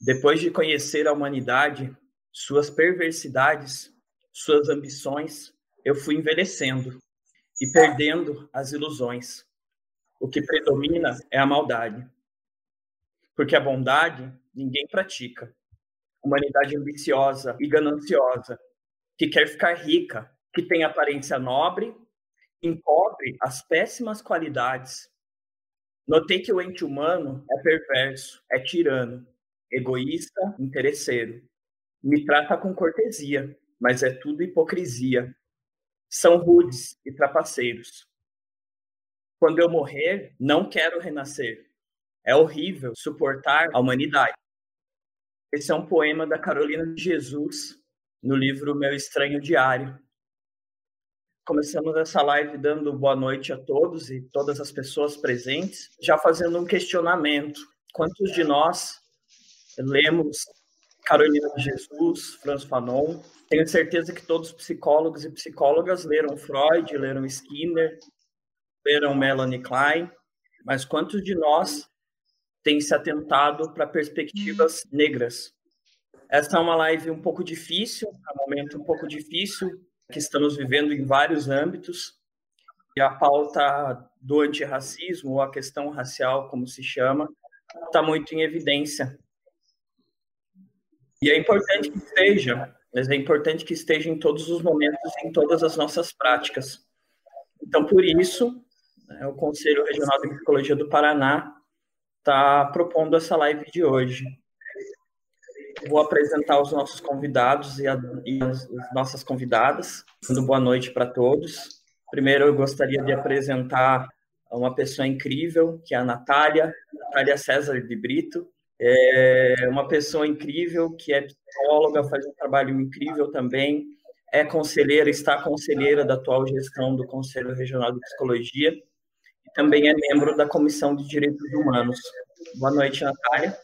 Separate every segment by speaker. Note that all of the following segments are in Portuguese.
Speaker 1: Depois de conhecer a humanidade, suas perversidades, suas ambições, eu fui envelhecendo e perdendo as ilusões. O que predomina é a maldade. Porque a bondade ninguém pratica. Humanidade ambiciosa e gananciosa, que quer ficar rica, que tem aparência nobre, encobre as péssimas qualidades. Notei que o ente humano é perverso, é tirano, egoísta, interesseiro. Me trata com cortesia, mas é tudo hipocrisia. São rudes e trapaceiros. Quando eu morrer, não quero renascer. É horrível suportar a humanidade. Esse é um poema da Carolina de Jesus, no livro Meu Estranho Diário. Começamos essa live dando boa noite a todos e todas as pessoas presentes, já fazendo um questionamento. Quantos de nós lemos Carolina de Jesus, Franz Fanon? Tenho certeza que todos os psicólogos e psicólogas leram Freud, leram Skinner, leram Melanie Klein, mas quantos de nós têm se atentado para perspectivas negras? Essa é uma live um pouco difícil, é um momento um pouco difícil, que estamos vivendo em vários âmbitos, e a pauta do antirracismo, ou a questão racial, como se chama, está muito em evidência. E é importante que esteja, mas é importante que esteja em todos os momentos, em todas as nossas práticas. Então, por isso, né, o Conselho Regional de Psicologia do Paraná está propondo essa live de hoje vou apresentar os nossos convidados e, a, e as, as, nossas convidadas. Dando boa noite para todos. Primeiro, eu gostaria de apresentar uma pessoa incrível, que é a Natália, Natália César de Brito. É uma pessoa incrível, que é psicóloga, faz um trabalho incrível também, é conselheira, está conselheira da atual gestão do Conselho Regional de Psicologia e também é membro da Comissão de Direitos Humanos. Boa noite, Natália.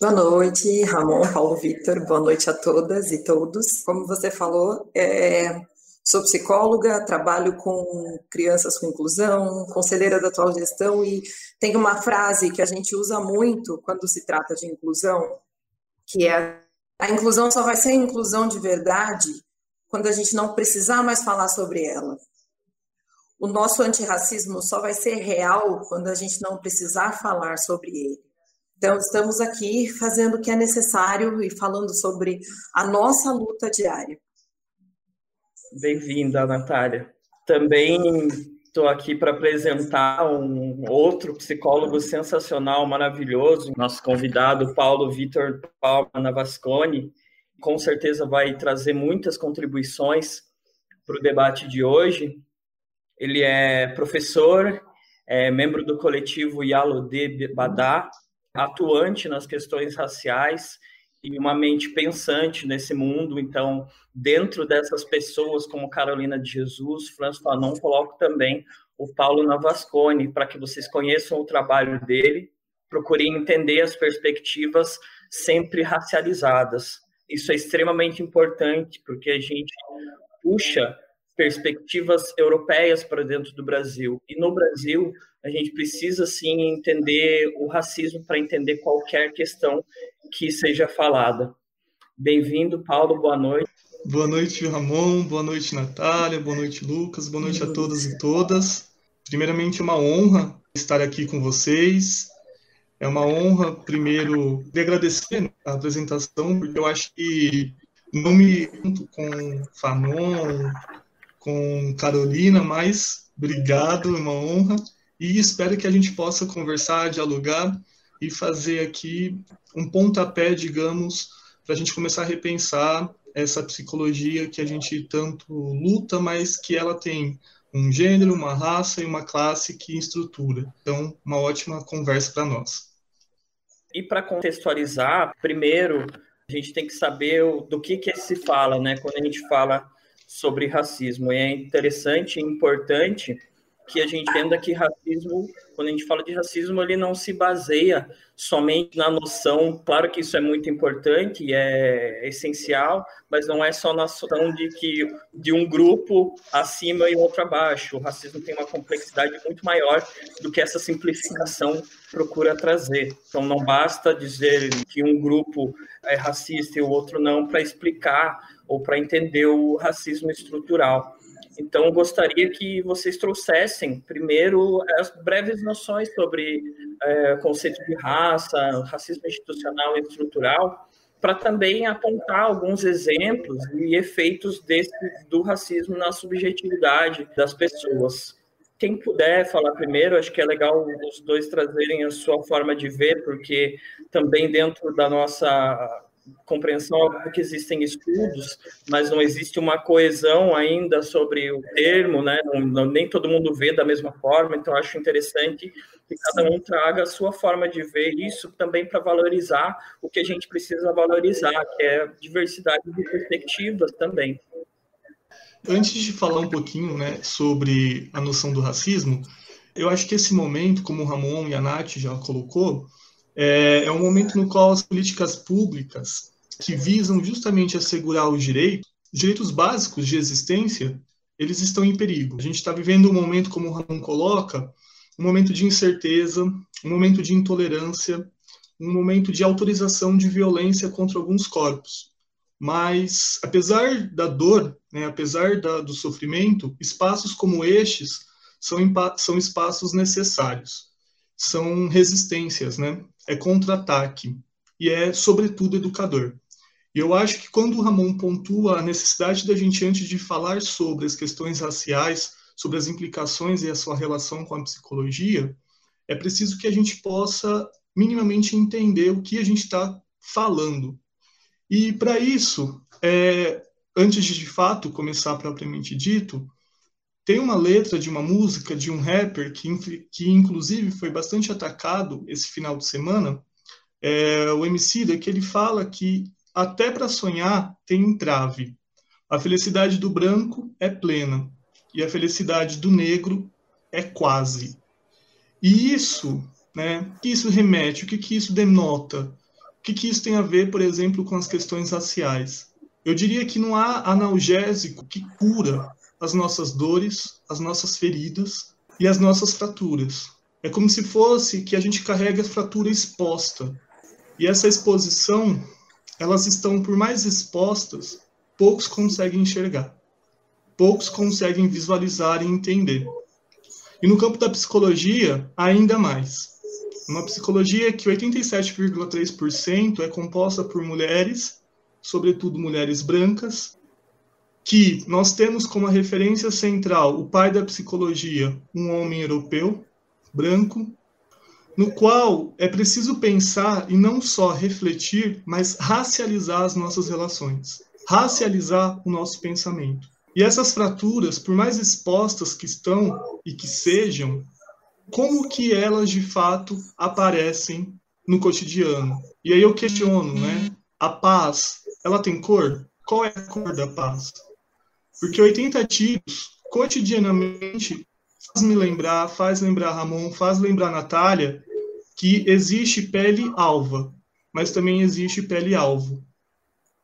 Speaker 2: Boa noite, Ramon, Paulo Vitor, boa noite a todas e todos. Como você falou, é, sou psicóloga, trabalho com crianças com inclusão, conselheira da atual gestão e tem uma frase que a gente usa muito quando se trata de inclusão, que é a inclusão só vai ser inclusão de verdade quando a gente não precisar mais falar sobre ela. O nosso antirracismo só vai ser real quando a gente não precisar falar sobre ele. Então, estamos aqui fazendo o que é necessário e falando sobre a nossa luta diária.
Speaker 1: Bem-vinda, Natália. Também estou aqui para apresentar um outro psicólogo sensacional, maravilhoso, nosso convidado, Paulo Vitor Palma Navasconi. Com certeza vai trazer muitas contribuições para o debate de hoje. Ele é professor, é membro do coletivo Yalo de Badá, atuante nas questões raciais e uma mente pensante nesse mundo. Então, dentro dessas pessoas como Carolina de Jesus, Franz Fanon, coloco também o Paulo Navascone, para que vocês conheçam o trabalho dele, procurem entender as perspectivas sempre racializadas. Isso é extremamente importante, porque a gente puxa perspectivas europeias para dentro do Brasil. E no Brasil, a gente precisa sim entender o racismo para entender qualquer questão que seja falada. Bem-vindo, Paulo, boa noite.
Speaker 3: Boa noite, Ramon, boa noite, Natália, boa noite, Lucas, boa noite a todas e todas. Primeiramente, uma honra estar aqui com vocês. É uma honra, primeiro, de agradecer a apresentação, porque eu acho que não me junto com Fanon, com Carolina, mas obrigado, é uma honra. E espero que a gente possa conversar, dialogar e fazer aqui um pontapé, digamos, para a gente começar a repensar essa psicologia que a gente tanto luta, mas que ela tem um gênero, uma raça e uma classe que estrutura. Então, uma ótima conversa para nós.
Speaker 1: E para contextualizar, primeiro, a gente tem que saber do que, que se fala, né? Quando a gente fala sobre racismo. E é interessante e importante que a gente entenda que racismo, quando a gente fala de racismo, ele não se baseia somente na noção, claro que isso é muito importante é essencial, mas não é só na noção de que de um grupo acima e outro abaixo. O racismo tem uma complexidade muito maior do que essa simplificação procura trazer. Então não basta dizer que um grupo é racista e o outro não para explicar ou para entender o racismo estrutural. Então, gostaria que vocês trouxessem, primeiro, as breves noções sobre é, conceito de raça, racismo institucional e estrutural, para também apontar alguns exemplos e efeitos desse, do racismo na subjetividade das pessoas. Quem puder falar primeiro, acho que é legal os dois trazerem a sua forma de ver, porque também dentro da nossa compreensão óbvio que existem estudos, mas não existe uma coesão ainda sobre o termo, né? Não, nem todo mundo vê da mesma forma, então acho interessante que cada um traga a sua forma de ver isso também para valorizar o que a gente precisa valorizar, que é diversidade de perspectivas também.
Speaker 3: Antes de falar um pouquinho né, sobre a noção do racismo, eu acho que esse momento, como o Ramon e a Nath já colocou, é, é um momento no qual as políticas públicas que visam justamente assegurar os direitos, os direitos básicos de existência, eles estão em perigo. A gente está vivendo um momento, como o Ramon coloca, um momento de incerteza, um momento de intolerância, um momento de autorização de violência contra alguns corpos. Mas, apesar da dor, né, apesar da, do sofrimento, espaços como estes são, são espaços necessários, são resistências, né? é contra-ataque e é, sobretudo, educador. E eu acho que quando o Ramon pontua a necessidade da gente, antes de falar sobre as questões raciais, sobre as implicações e a sua relação com a psicologia, é preciso que a gente possa minimamente entender o que a gente está falando. E para isso, é, antes de de fato começar propriamente dito, tem uma letra de uma música de um rapper que, que inclusive foi bastante atacado esse final de semana, é, o MC, que ele fala que até para sonhar tem entrave. A felicidade do branco é plena e a felicidade do negro é quase. E isso, né, que isso remete, o que, que isso denota? O que, que isso tem a ver, por exemplo, com as questões raciais? Eu diria que não há analgésico que cura as nossas dores, as nossas feridas e as nossas fraturas. É como se fosse que a gente carrega a fratura exposta. E essa exposição, elas estão por mais expostas, poucos conseguem enxergar. Poucos conseguem visualizar e entender. E no campo da psicologia, ainda mais. Uma psicologia que 87,3% é composta por mulheres, sobretudo mulheres brancas, que nós temos como referência central o pai da psicologia, um homem europeu, branco, no qual é preciso pensar e não só refletir, mas racializar as nossas relações, racializar o nosso pensamento. E essas fraturas, por mais expostas que estão e que sejam, como que elas de fato aparecem no cotidiano? E aí eu questiono, né? A paz, ela tem cor? Qual é a cor da paz? Porque 80 tiros, cotidianamente, faz me lembrar, faz lembrar Ramon, faz lembrar Natália, que existe pele alva, mas também existe pele alvo.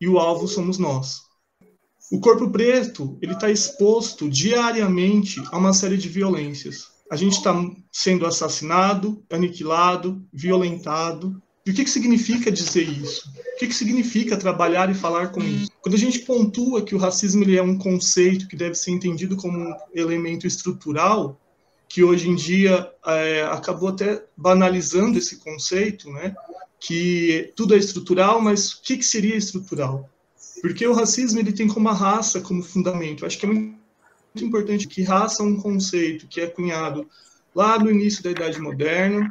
Speaker 3: E o alvo somos nós. O corpo preto, ele está exposto diariamente a uma série de violências. A gente está sendo assassinado, aniquilado, violentado, e o que, que significa dizer isso? O que, que significa trabalhar e falar com isso? Quando a gente pontua que o racismo ele é um conceito que deve ser entendido como um elemento estrutural, que hoje em dia é, acabou até banalizando esse conceito, né? que tudo é estrutural, mas o que, que seria estrutural? Porque o racismo ele tem como a raça como fundamento. Acho que é muito importante que raça é um conceito que é cunhado lá no início da Idade Moderna,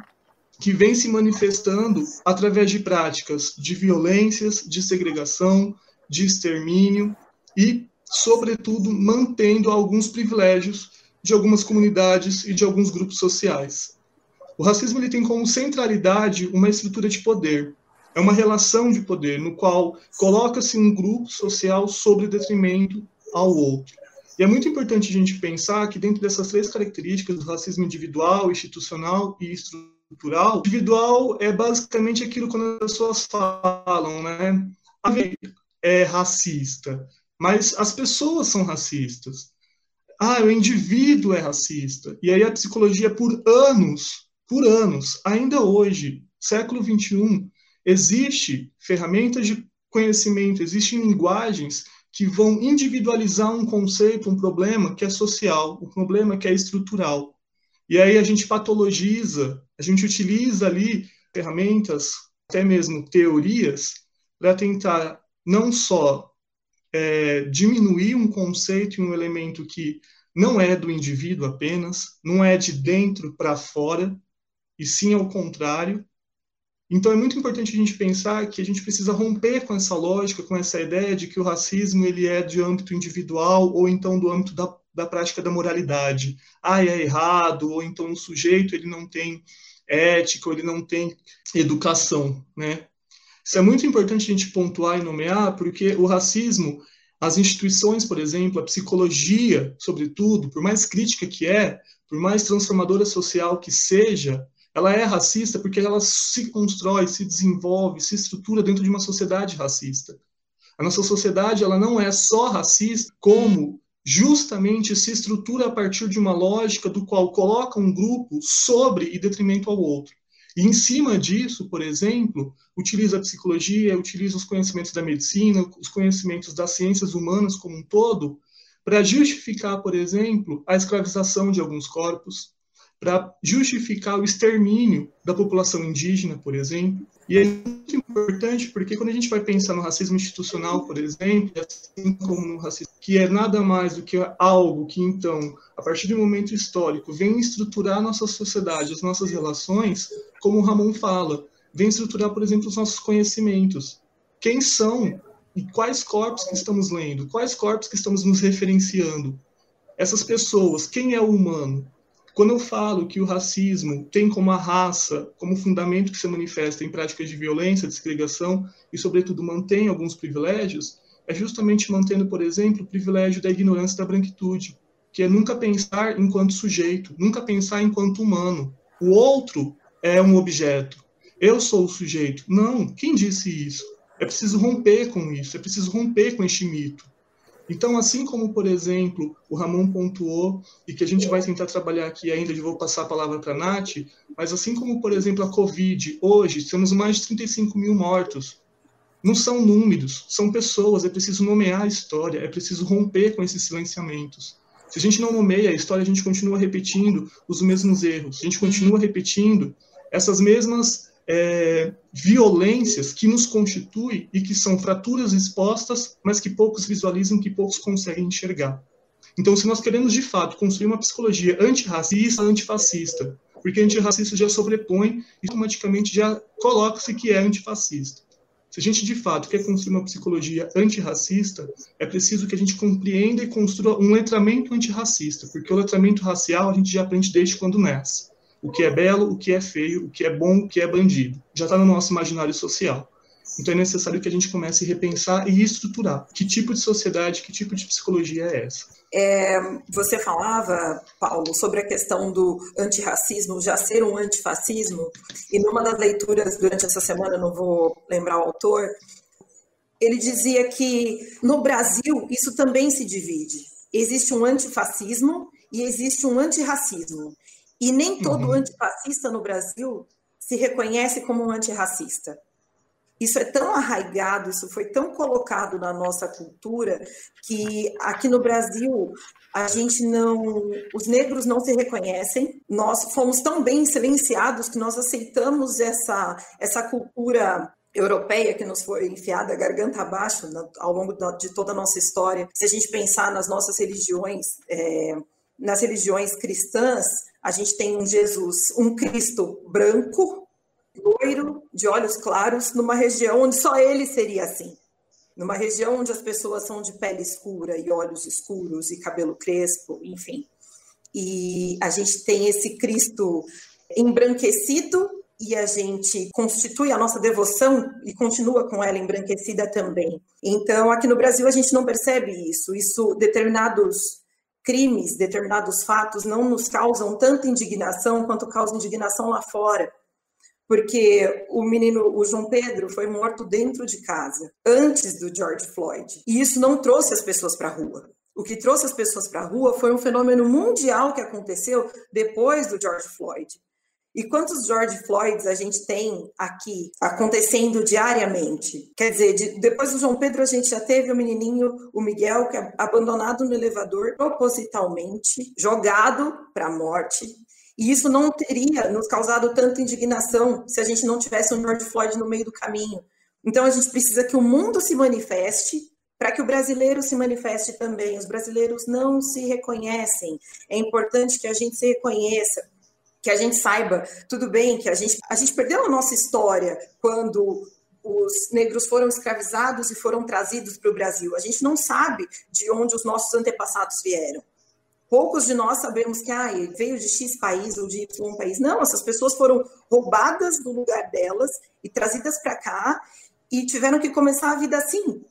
Speaker 3: que vem se manifestando através de práticas de violências, de segregação, de extermínio e, sobretudo, mantendo alguns privilégios de algumas comunidades e de alguns grupos sociais. O racismo ele tem como centralidade uma estrutura de poder. É uma relação de poder no qual coloca-se um grupo social sobre detrimento ao outro. E é muito importante a gente pensar que dentro dessas três características, do racismo individual, institucional e estrutural, individual é basicamente aquilo quando as pessoas falam, né? É racista, mas as pessoas são racistas. Ah, o indivíduo é racista. E aí a psicologia, por anos, por anos, ainda hoje, século 21, existe ferramentas de conhecimento, existem linguagens que vão individualizar um conceito, um problema que é social, um problema que é estrutural. E aí a gente patologiza, a gente utiliza ali ferramentas, até mesmo teorias, para tentar não só é, diminuir um conceito e um elemento que não é do indivíduo apenas, não é de dentro para fora, e sim ao contrário, então é muito importante a gente pensar que a gente precisa romper com essa lógica, com essa ideia de que o racismo ele é de âmbito individual ou então do âmbito da, da prática da moralidade. Ah, é errado, ou então o sujeito ele não tem ética, ou ele não tem educação, né? Isso é muito importante a gente pontuar e nomear, porque o racismo, as instituições, por exemplo, a psicologia, sobretudo, por mais crítica que é, por mais transformadora social que seja, ela é racista porque ela se constrói, se desenvolve, se estrutura dentro de uma sociedade racista. A nossa sociedade ela não é só racista, como justamente se estrutura a partir de uma lógica do qual coloca um grupo sobre e detrimento ao outro. E em cima disso, por exemplo, utiliza a psicologia, utiliza os conhecimentos da medicina, os conhecimentos das ciências humanas como um todo, para justificar, por exemplo, a escravização de alguns corpos, para justificar o extermínio da população indígena, por exemplo. E é muito importante porque quando a gente vai pensar no racismo institucional, por exemplo, assim como no racismo, que é nada mais do que algo que, então, a partir de um momento histórico, vem estruturar nossa sociedade, as nossas relações, como o Ramon fala, vem estruturar, por exemplo, os nossos conhecimentos. Quem são e quais corpos que estamos lendo, quais corpos que estamos nos referenciando. Essas pessoas, quem é o humano? Quando eu falo que o racismo tem como a raça, como fundamento que se manifesta em práticas de violência, segregação e, sobretudo, mantém alguns privilégios, é justamente mantendo, por exemplo, o privilégio da ignorância da branquitude, que é nunca pensar enquanto sujeito, nunca pensar enquanto humano. O outro é um objeto. Eu sou o sujeito. Não, quem disse isso? É preciso romper com isso, é preciso romper com este mito. Então, assim como, por exemplo, o Ramon pontuou, e que a gente vai tentar trabalhar aqui ainda, eu vou passar a palavra para a Nath, mas assim como, por exemplo, a Covid, hoje temos mais de 35 mil mortos. Não são números, são pessoas, é preciso nomear a história, é preciso romper com esses silenciamentos. Se a gente não nomeia a história, a gente continua repetindo os mesmos erros, a gente continua repetindo essas mesmas é, violências que nos constituem e que são fraturas expostas, mas que poucos visualizam, que poucos conseguem enxergar. Então, se nós queremos de fato construir uma psicologia antirracista, antifascista, porque antirracista já sobrepõe e automaticamente já coloca-se que é antifascista. Se a gente de fato quer construir uma psicologia antirracista, é preciso que a gente compreenda e construa um letramento antirracista, porque o letramento racial a gente já aprende desde quando nasce o que é belo, o que é feio, o que é bom, o que é bandido. Já está no nosso imaginário social. Então é necessário que a gente comece a repensar e estruturar que tipo de sociedade, que tipo de psicologia é essa.
Speaker 2: É, você falava, Paulo, sobre a questão do antirracismo já ser um antifascismo, e numa das leituras durante essa semana, não vou lembrar o autor, ele dizia que no Brasil isso também se divide. Existe um antifascismo e existe um antirracismo. E nem todo uhum. antifascista no Brasil se reconhece como um antirracista. Isso é tão arraigado, isso foi tão colocado na nossa cultura, que aqui no Brasil a gente não. Os negros não se reconhecem, nós fomos tão bem silenciados que nós aceitamos essa, essa cultura europeia que nos foi enfiada garganta abaixo ao longo de toda a nossa história. Se a gente pensar nas nossas religiões, é, nas religiões cristãs, a gente tem um Jesus, um Cristo branco, loiro, de olhos claros, numa região onde só ele seria assim. Numa região onde as pessoas são de pele escura e olhos escuros e cabelo crespo, enfim. E a gente tem esse Cristo embranquecido e a gente constitui a nossa devoção e continua com ela embranquecida também. Então, aqui no Brasil a gente não percebe isso. Isso determinados crimes, determinados fatos não nos causam tanta indignação quanto causam indignação lá fora. Porque o menino, o João Pedro, foi morto dentro de casa, antes do George Floyd. E isso não trouxe as pessoas para a rua. O que trouxe as pessoas para a rua foi um fenômeno mundial que aconteceu depois do George Floyd. E quantos George Floyds a gente tem aqui acontecendo diariamente? Quer dizer, de, depois do João Pedro, a gente já teve o menininho, o Miguel, que é abandonado no elevador propositalmente, jogado para a morte. E isso não teria nos causado tanta indignação se a gente não tivesse um George Floyd no meio do caminho. Então a gente precisa que o mundo se manifeste para que o brasileiro se manifeste também. Os brasileiros não se reconhecem. É importante que a gente se reconheça que a gente saiba, tudo bem, que a gente, a gente perdeu a nossa história quando os negros foram escravizados e foram trazidos para o Brasil. A gente não sabe de onde os nossos antepassados vieram. Poucos de nós sabemos que ah, veio de X país ou de Y país. Não, essas pessoas foram roubadas do lugar delas e trazidas para cá e tiveram que começar a vida assim.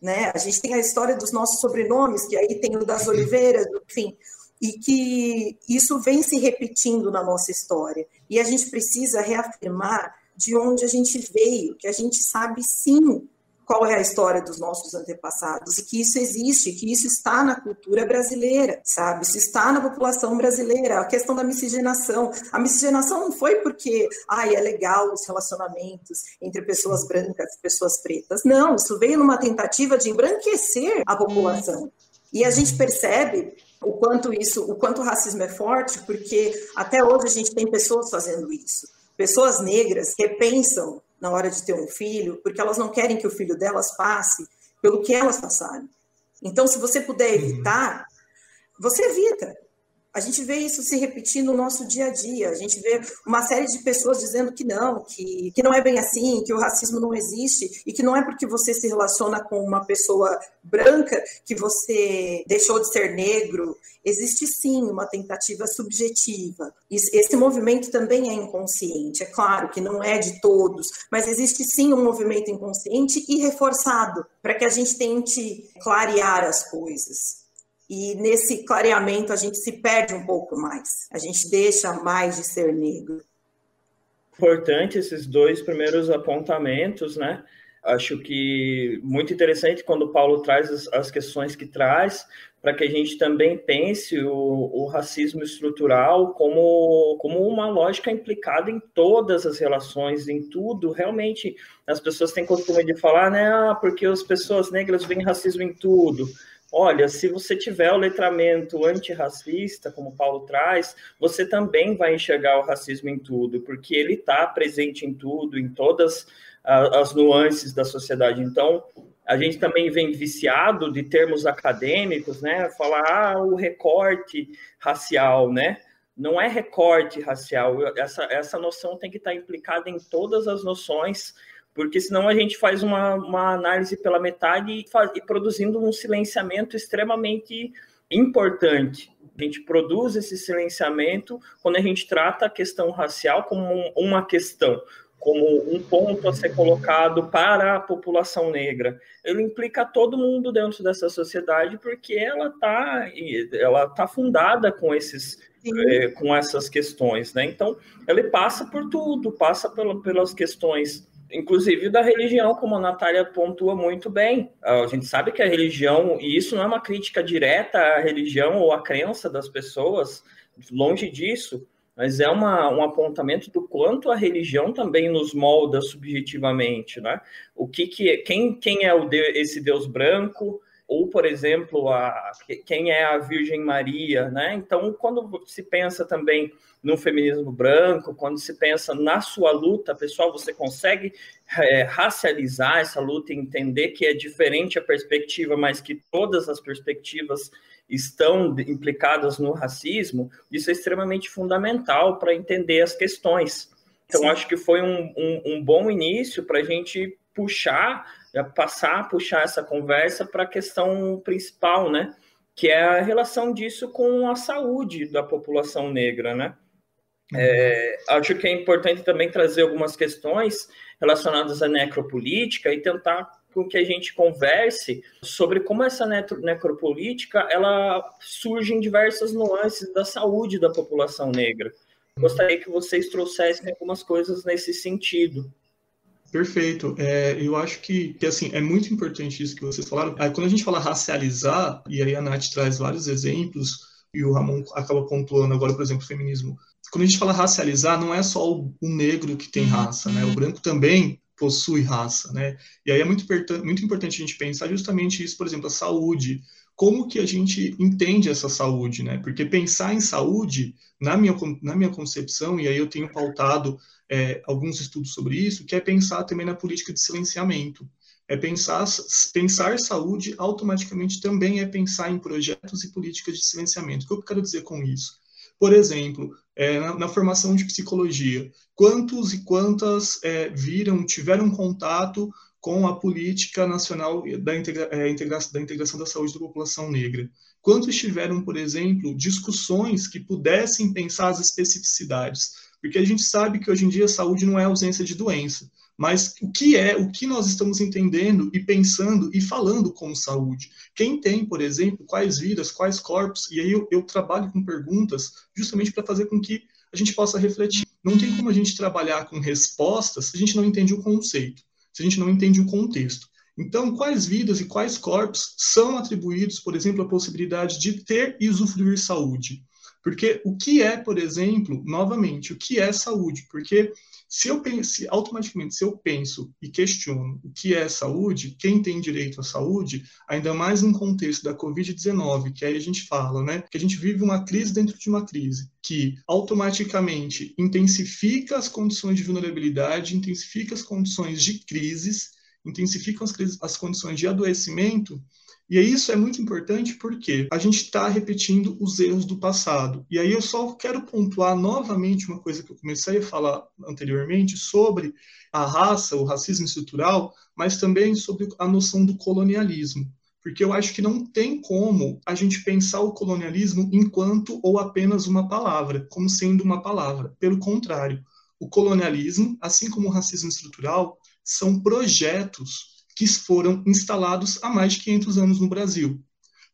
Speaker 2: Né? A gente tem a história dos nossos sobrenomes, que aí tem o das Oliveiras, enfim e que isso vem se repetindo na nossa história. E a gente precisa reafirmar de onde a gente veio, que a gente sabe sim qual é a história dos nossos antepassados e que isso existe, que isso está na cultura brasileira, sabe? Isso está na população brasileira. A questão da miscigenação. A miscigenação não foi porque, ai, é legal os relacionamentos entre pessoas brancas e pessoas pretas. Não, isso veio numa tentativa de embranquecer a população. E a gente percebe o quanto isso, o quanto o racismo é forte, porque até hoje a gente tem pessoas fazendo isso. Pessoas negras que pensam na hora de ter um filho, porque elas não querem que o filho delas passe pelo que elas passaram. Então, se você puder uhum. evitar, você evita. A gente vê isso se repetir no nosso dia a dia. A gente vê uma série de pessoas dizendo que não, que, que não é bem assim, que o racismo não existe e que não é porque você se relaciona com uma pessoa branca que você deixou de ser negro. Existe sim uma tentativa subjetiva. Esse movimento também é inconsciente. É claro que não é de todos, mas existe sim um movimento inconsciente e reforçado para que a gente tente clarear as coisas. E nesse clareamento a gente se perde um pouco mais, a gente deixa mais de ser negro.
Speaker 1: Importante esses dois primeiros apontamentos, né? Acho que muito interessante quando o Paulo traz as, as questões que traz, para que a gente também pense o, o, racismo estrutural como, como uma lógica implicada em todas as relações, em tudo. Realmente, as pessoas têm costume de falar, né? Ah, porque as pessoas negras veem racismo em tudo. Olha, se você tiver o letramento antirracista, como Paulo traz, você também vai enxergar o racismo em tudo, porque ele está presente em tudo, em todas as nuances da sociedade. Então, a gente também vem viciado de termos acadêmicos, né? Falar ah, o recorte racial, né? Não é recorte racial. Essa, essa noção tem que estar implicada em todas as noções porque senão a gente faz uma, uma análise pela metade e, faz, e produzindo um silenciamento extremamente importante. A gente produz esse silenciamento quando a gente trata a questão racial como um, uma questão, como um ponto a ser colocado para a população negra. Ele implica todo mundo dentro dessa sociedade porque ela está ela tá fundada com esses é, com essas questões, né? Então, ele passa por tudo, passa pela, pelas questões inclusive da religião, como a Natália pontua muito bem. A gente sabe que a religião, e isso não é uma crítica direta à religião ou à crença das pessoas, longe disso, mas é uma, um apontamento do quanto a religião também nos molda subjetivamente, né? O que, que quem, quem é o Deus, esse Deus branco? Ou, por exemplo, a, quem é a Virgem Maria, né? Então, quando se pensa também no feminismo branco, quando se pensa na sua luta, pessoal, você consegue é, racializar essa luta e entender que é diferente a perspectiva, mas que todas as perspectivas estão implicadas no racismo, isso é extremamente fundamental para entender as questões. Então, Sim. acho que foi um, um, um bom início para a gente puxar passar, puxar essa conversa para a questão principal, né? Que é a relação disso com a saúde da população negra, né? É, acho que é importante também trazer algumas questões relacionadas à necropolítica e tentar com que a gente converse sobre como essa necropolítica ela surge em diversas nuances da saúde da população negra. Gostaria que vocês trouxessem algumas coisas nesse sentido.
Speaker 3: Perfeito. É, eu acho que, que, assim, é muito importante isso que vocês falaram. quando a gente fala racializar, e aí a Nath traz vários exemplos, e o Ramon acaba pontuando agora, por exemplo, o feminismo. Quando a gente fala racializar, não é só o, o negro que tem uhum. raça, né? O branco também possui raça, né? E aí é muito, muito importante a gente pensar justamente isso, por exemplo, a saúde. Como que a gente entende essa saúde, né? Porque pensar em saúde, na minha, na minha concepção, e aí eu tenho pautado é, alguns estudos sobre isso, que é pensar também na política de silenciamento. É pensar, pensar saúde automaticamente também é pensar em projetos e políticas de silenciamento. O que eu quero dizer com isso? Por exemplo, é, na, na, formação de psicologia, quantos e quantas é, viram, tiveram contato com a política nacional da, integra, é, integra, da integração da saúde da população negra? Quantos tiveram, por exemplo, discussões que pudessem pensar as especificidades? Porque a gente sabe que hoje em dia a saúde não é ausência de doença, mas o que é, o que nós estamos entendendo e pensando e falando como saúde. Quem tem, por exemplo, quais vidas, quais corpos, e aí eu, eu trabalho com perguntas justamente para fazer com que a gente possa refletir. Não tem como a gente trabalhar com respostas se a gente não entende o conceito, se a gente não entende o contexto. Então, quais vidas e quais corpos são atribuídos, por exemplo, a possibilidade de ter e usufruir saúde? Porque o que é, por exemplo, novamente, o que é saúde? Porque se eu penso, automaticamente, se eu penso e questiono o que é saúde, quem tem direito à saúde, ainda mais no contexto da Covid-19, que aí a gente fala, né, que a gente vive uma crise dentro de uma crise, que automaticamente intensifica as condições de vulnerabilidade, intensifica as condições de crises, intensificam as, as condições de adoecimento, e isso é muito importante porque a gente está repetindo os erros do passado. E aí eu só quero pontuar novamente uma coisa que eu comecei a falar anteriormente sobre a raça, o racismo estrutural, mas também sobre a noção do colonialismo. Porque eu acho que não tem como a gente pensar o colonialismo enquanto ou apenas uma palavra, como sendo uma palavra. Pelo contrário, o colonialismo, assim como o racismo estrutural, são projetos que foram instalados há mais de 500 anos no Brasil.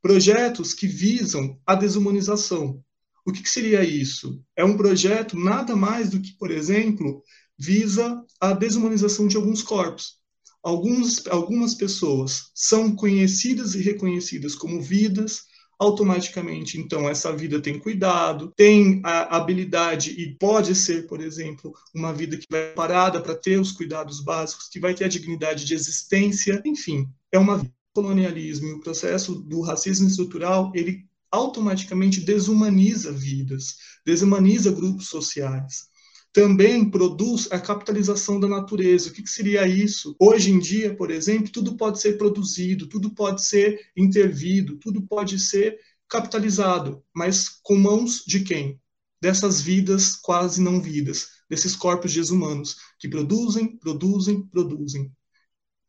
Speaker 3: Projetos que visam a desumanização. O que, que seria isso? É um projeto nada mais do que, por exemplo, visa a desumanização de alguns corpos. Alguns, algumas pessoas são conhecidas e reconhecidas como vidas, automaticamente, então, essa vida tem cuidado, tem a habilidade e pode ser, por exemplo, uma vida que vai parada para ter os cuidados básicos, que vai ter a dignidade de existência, enfim, é uma vida. O colonialismo e o processo do racismo estrutural, ele automaticamente desumaniza vidas, desumaniza grupos sociais também produz a capitalização da natureza. O que, que, seria isso? Hoje em dia, por exemplo, tudo pode ser produzido, tudo pode ser intervido, tudo pode ser capitalizado, mas com mãos de quem? Dessas vidas quase não vidas, desses corpos desumanos que produzem, produzem, produzem.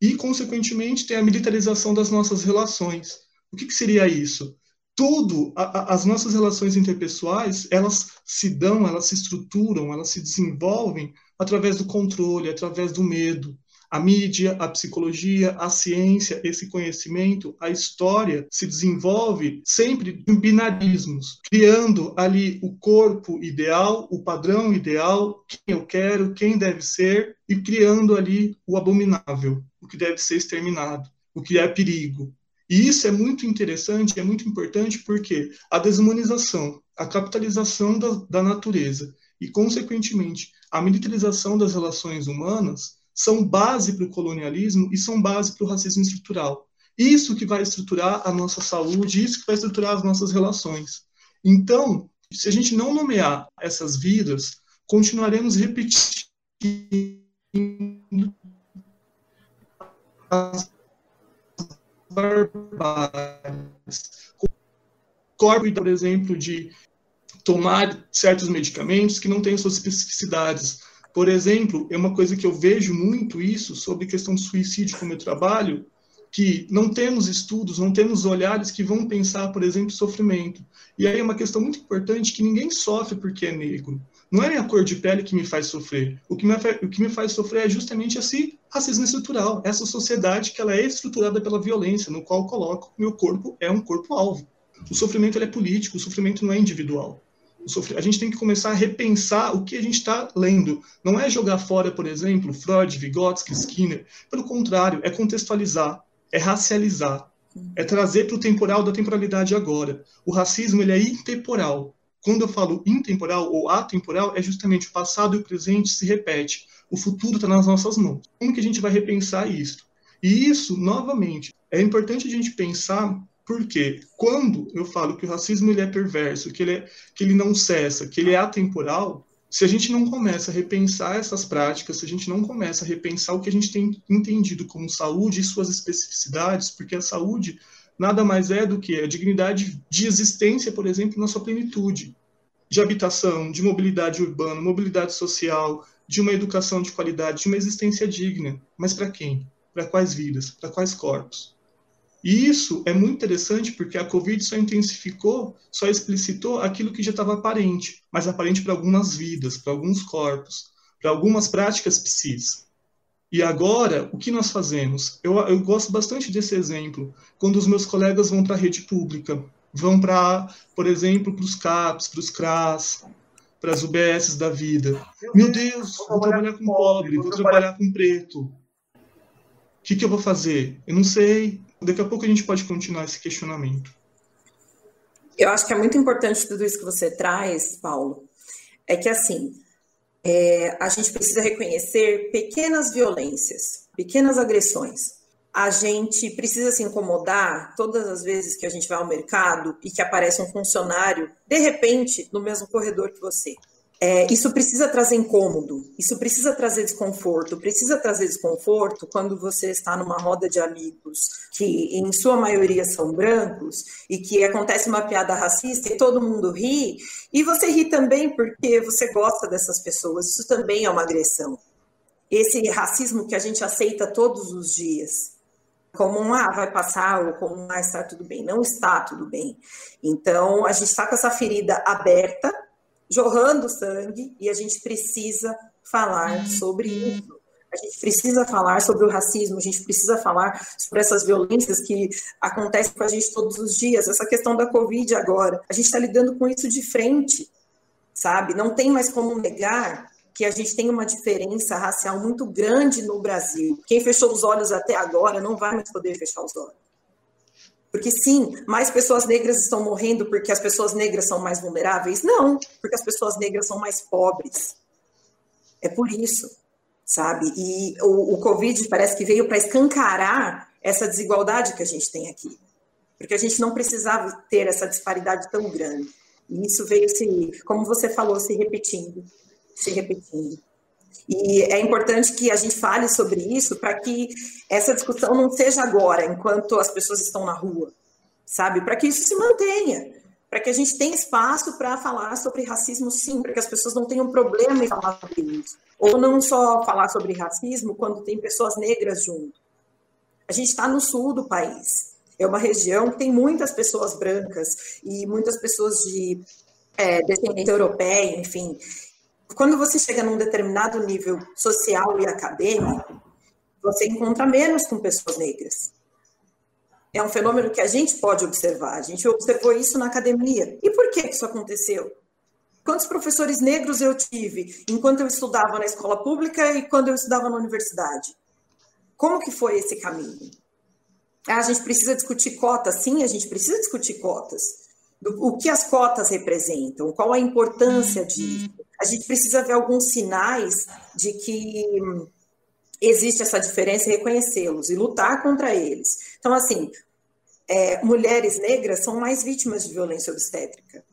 Speaker 3: E, consequentemente, tem a militarização das nossas relações. O que, que seria isso? Tudo, a, a, as nossas relações interpessoais, elas se dão, elas se estruturam, elas se desenvolvem através do controle, através do medo. A mídia, a psicologia, a ciência, esse conhecimento, a história se desenvolve sempre em binarismos, criando ali o corpo ideal, o padrão ideal, quem eu quero, quem deve ser, e criando ali o abominável, o que deve ser exterminado, o que é perigo, e isso é muito interessante, é muito importante porque a desumanização, a capitalização da, da natureza e, consequentemente, a militarização das relações humanas são base para o colonialismo e são base para o racismo estrutural. Isso que vai estruturar a nossa saúde, isso que vai estruturar as nossas relações. Então, se a gente não nomear essas vidas, continuaremos repetindo as barbáries. Corpo, por exemplo, de tomar certos medicamentos que não têm suas especificidades. Por exemplo, é uma coisa que eu vejo muito isso sobre questão de suicídio com o meu trabalho, que não temos estudos, não temos olhares que vão pensar, por exemplo, sofrimento. E aí é uma questão muito importante que ninguém sofre porque é negro. Não é a cor de pele que me faz sofrer. O que me, o que me faz sofrer é justamente esse racismo estrutural, essa sociedade que ela é estruturada pela violência, no qual coloco meu corpo é um corpo-alvo. O sofrimento é político, o sofrimento não é individual. A gente tem que começar a repensar o que a gente está lendo. Não é jogar fora, por exemplo, Freud, Vygotsky, Skinner. Pelo contrário, é contextualizar, é racializar, é trazer para o temporal da temporalidade agora. O racismo ele é intemporal. Quando eu falo intemporal ou atemporal, é justamente o passado e o presente se repete. O futuro está nas nossas mãos. Como que a gente vai repensar isso? E isso, novamente, é importante a gente pensar porque quando eu falo que o racismo ele é perverso, que ele, é, que ele não cessa, que ele é atemporal, se a gente não começa a repensar essas práticas, se a gente não começa a repensar o que a gente tem entendido como saúde e suas especificidades, porque a saúde nada mais é do que a dignidade de existência, por exemplo, na sua plenitude, de habitação, de mobilidade urbana, mobilidade social, de uma educação de qualidade, de uma existência digna. Mas para quem? Para quais vidas? Para quais corpos? E isso é muito interessante porque a Covid só intensificou, só explicitou aquilo que já estava aparente, mas aparente para algumas vidas, para alguns corpos, para algumas práticas psis. E agora, o que nós fazemos? Eu, eu gosto bastante desse exemplo. Quando os meus colegas vão para a rede pública, vão para, por exemplo, para os CAPs, para os CRAS, para as UBSs da vida. Meu Deus, vou trabalhar com pobre, vou trabalhar com preto. O que, que eu vou fazer? Eu não sei. Daqui a pouco a gente pode continuar esse questionamento.
Speaker 2: Eu acho que é muito importante tudo isso que você traz, Paulo. É que assim, é, a gente precisa reconhecer pequenas violências, pequenas agressões. A gente precisa se incomodar todas as vezes que a gente vai ao mercado e que aparece um funcionário, de repente, no mesmo corredor que você. É, isso precisa trazer incômodo, isso precisa trazer desconforto, precisa trazer desconforto quando você está numa roda de amigos que, em sua maioria, são brancos e que acontece uma piada racista e todo mundo ri, e você ri também porque você gosta dessas pessoas, isso também é uma agressão. Esse racismo que a gente aceita todos os dias, como um ah, vai passar, ou como ah, está tudo bem. Não está tudo bem. Então, a gente está com essa ferida aberta jorrando sangue e a gente precisa falar sobre isso. A gente precisa falar sobre o racismo, a gente precisa falar sobre essas violências que acontecem com a gente todos os dias. Essa questão da Covid agora, a gente está lidando com isso de frente, sabe? Não tem mais como negar que a gente tem uma diferença racial muito grande no Brasil. Quem fechou os olhos até agora não vai mais poder fechar os olhos. Porque sim, mais pessoas negras estão morrendo porque as pessoas negras são mais vulneráveis? Não, porque as pessoas negras são mais pobres. É por isso, sabe? E o, o Covid parece que veio para escancarar essa desigualdade que a gente tem aqui. Porque a gente não precisava ter essa disparidade tão grande. E isso veio se, como você falou, se repetindo, se repetindo. E é importante que a gente fale sobre isso para que essa discussão não seja agora, enquanto as pessoas estão na rua, sabe? Para que isso se mantenha, para que a gente tenha espaço para falar sobre racismo, sim, para que as pessoas não tenham problema em falar sobre isso. Ou não só falar sobre racismo quando tem pessoas negras junto. A gente está no sul do país. É uma região que tem muitas pessoas brancas e muitas pessoas de é, descendência europeia, enfim quando você chega num determinado nível social e acadêmico, você encontra menos com pessoas negras. É um fenômeno que a gente pode observar. A gente observou isso na academia. E por que isso aconteceu? Quantos professores negros eu tive enquanto eu estudava na escola pública e quando eu estudava na universidade? Como que foi esse caminho? Ah, a gente precisa discutir cotas? Sim, a gente precisa discutir cotas. O que as cotas representam? Qual a importância disso? a gente precisa ver alguns sinais de que existe essa diferença e reconhecê-los e lutar contra eles. Então, assim, é, mulheres negras são mais vítimas de violência obstétrica.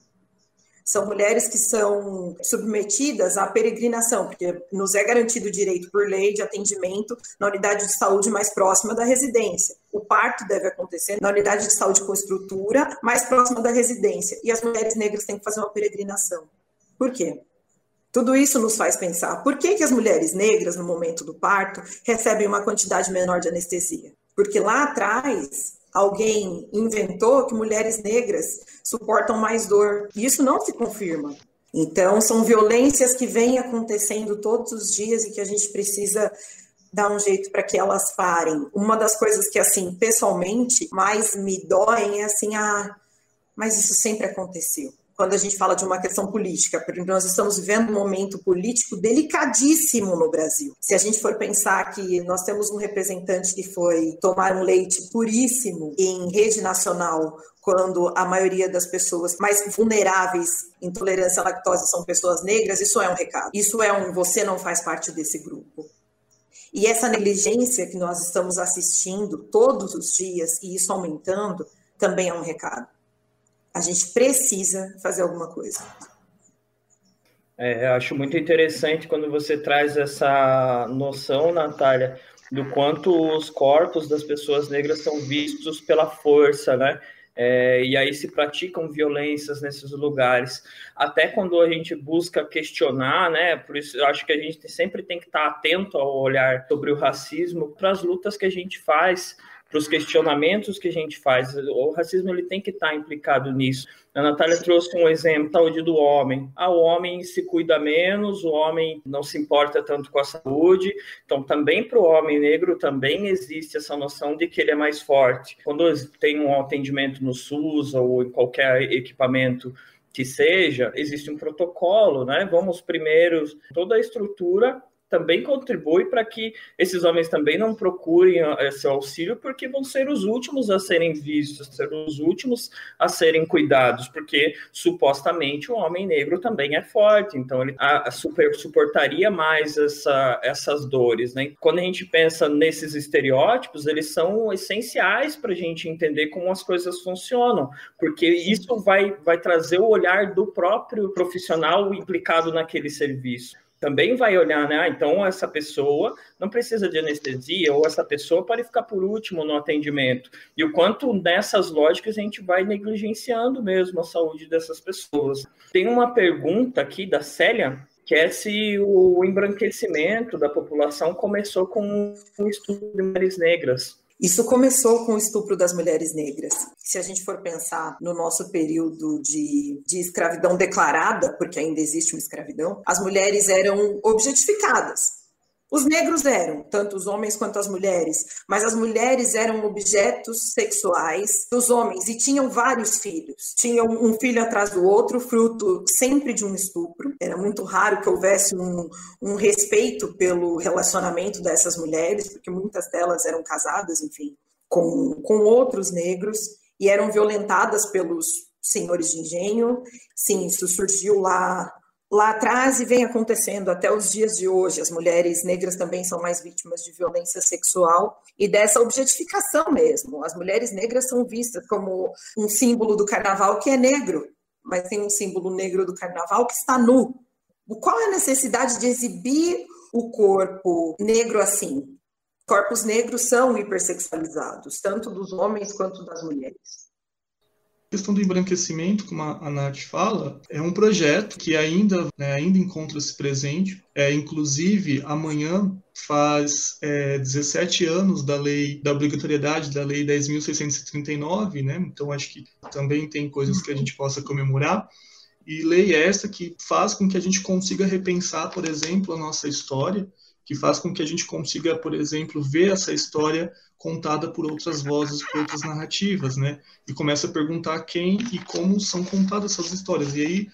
Speaker 2: São mulheres que são submetidas à peregrinação, porque nos é garantido o direito por lei de atendimento na unidade de saúde mais próxima da residência. O parto deve acontecer na unidade de saúde com estrutura mais próxima da residência. E as mulheres negras têm que fazer uma peregrinação. Por quê? Tudo isso nos faz pensar por que, que as mulheres negras, no momento do parto, recebem uma quantidade menor de anestesia? Porque lá atrás, alguém inventou que mulheres negras suportam mais dor. E isso não se confirma. Então, são violências que vêm acontecendo todos os dias e que a gente precisa dar um jeito para que elas parem. Uma das coisas que, assim, pessoalmente, mais me doem é assim, ah, mas isso sempre aconteceu quando a gente fala de uma questão política, porque nós estamos vivendo um momento político delicadíssimo no Brasil. Se a gente for pensar que nós temos um representante que foi tomar um leite puríssimo em rede nacional, quando a maioria das pessoas mais vulneráveis intolerância à lactose são pessoas negras, isso é um recado. Isso é um você não faz parte desse grupo. E essa negligência que nós estamos assistindo todos os dias e isso aumentando também é um recado. A gente precisa fazer alguma coisa.
Speaker 1: É, eu acho muito interessante quando você traz essa noção, Natália, do quanto os corpos das pessoas negras são vistos pela força, né? É, e aí se praticam violências nesses lugares. Até quando a gente busca questionar, né? Por isso eu acho que a gente sempre tem que estar atento ao olhar sobre o racismo para as lutas que a gente faz para os questionamentos que a gente faz. O racismo ele tem que estar implicado nisso. A Natália trouxe um exemplo, saúde do homem. Ah, o homem se cuida menos, o homem não se importa tanto com a saúde. Então, também para o homem negro também existe essa noção de que ele é mais forte. Quando tem um atendimento no SUS ou em qualquer equipamento que seja, existe um protocolo, né? Vamos primeiro toda a estrutura também contribui para que esses homens também não procurem ah, esse auxílio, porque vão ser os últimos a serem vistos, ser os últimos a serem cuidados, porque supostamente o homem negro também é forte, então ele a, a super, suportaria mais essa, essas dores. Né? Quando a gente pensa nesses estereótipos, eles são essenciais para a gente entender como as coisas funcionam, porque isso vai, vai trazer o olhar do próprio profissional implicado naquele serviço também vai olhar, né? Ah, então essa pessoa não precisa de anestesia, ou essa pessoa pode ficar por último no atendimento. E o quanto nessas lógicas a gente vai negligenciando mesmo a saúde dessas pessoas. Tem uma pergunta aqui da Célia, que é se o embranquecimento da população começou com um estudo de mulheres negras.
Speaker 2: Isso começou com o estupro das mulheres negras. Se a gente for pensar no nosso período de, de escravidão declarada, porque ainda existe uma escravidão, as mulheres eram objetificadas. Os negros eram, tanto os homens quanto as mulheres, mas as mulheres eram objetos sexuais dos homens e tinham vários filhos. Tinham um filho atrás do outro, fruto sempre de um estupro. Era muito raro que houvesse um, um respeito pelo relacionamento dessas mulheres, porque muitas delas eram casadas, enfim, com, com outros negros e eram violentadas pelos senhores de engenho. Sim, isso surgiu lá lá atrás e vem acontecendo até os dias de hoje. As mulheres negras também são mais vítimas de violência sexual e dessa objetificação mesmo. As mulheres negras são vistas como um símbolo do carnaval que é negro, mas tem um símbolo negro do carnaval que está nu. Qual é a necessidade de exibir o corpo negro assim? Corpos negros são hipersexualizados, tanto dos homens quanto das mulheres.
Speaker 3: A questão do embranquecimento, como a Nath fala, é um projeto que ainda, né, ainda encontra-se presente. É, inclusive, amanhã faz é, 17 anos da lei, da obrigatoriedade da lei 10.639, né? Então, acho que também tem coisas que a gente possa comemorar. E lei essa que faz com que a gente consiga repensar, por exemplo, a nossa história, que faz com que a gente consiga, por exemplo, ver essa história contada por outras vozes, por outras narrativas, né? E começa a perguntar quem e como são contadas essas histórias. E aí,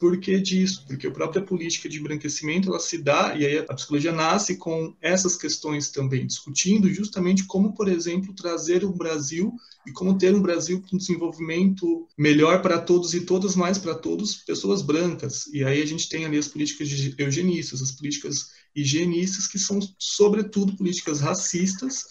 Speaker 3: por que disso? Porque a própria política de embranquecimento, ela se dá, e aí a psicologia nasce com essas questões também, discutindo justamente como, por exemplo, trazer o Brasil e como ter um Brasil com desenvolvimento melhor para todos e todas, mais para todos, pessoas brancas. E aí a gente tem ali as políticas eugenistas, as políticas higienistas, que são, sobretudo, políticas racistas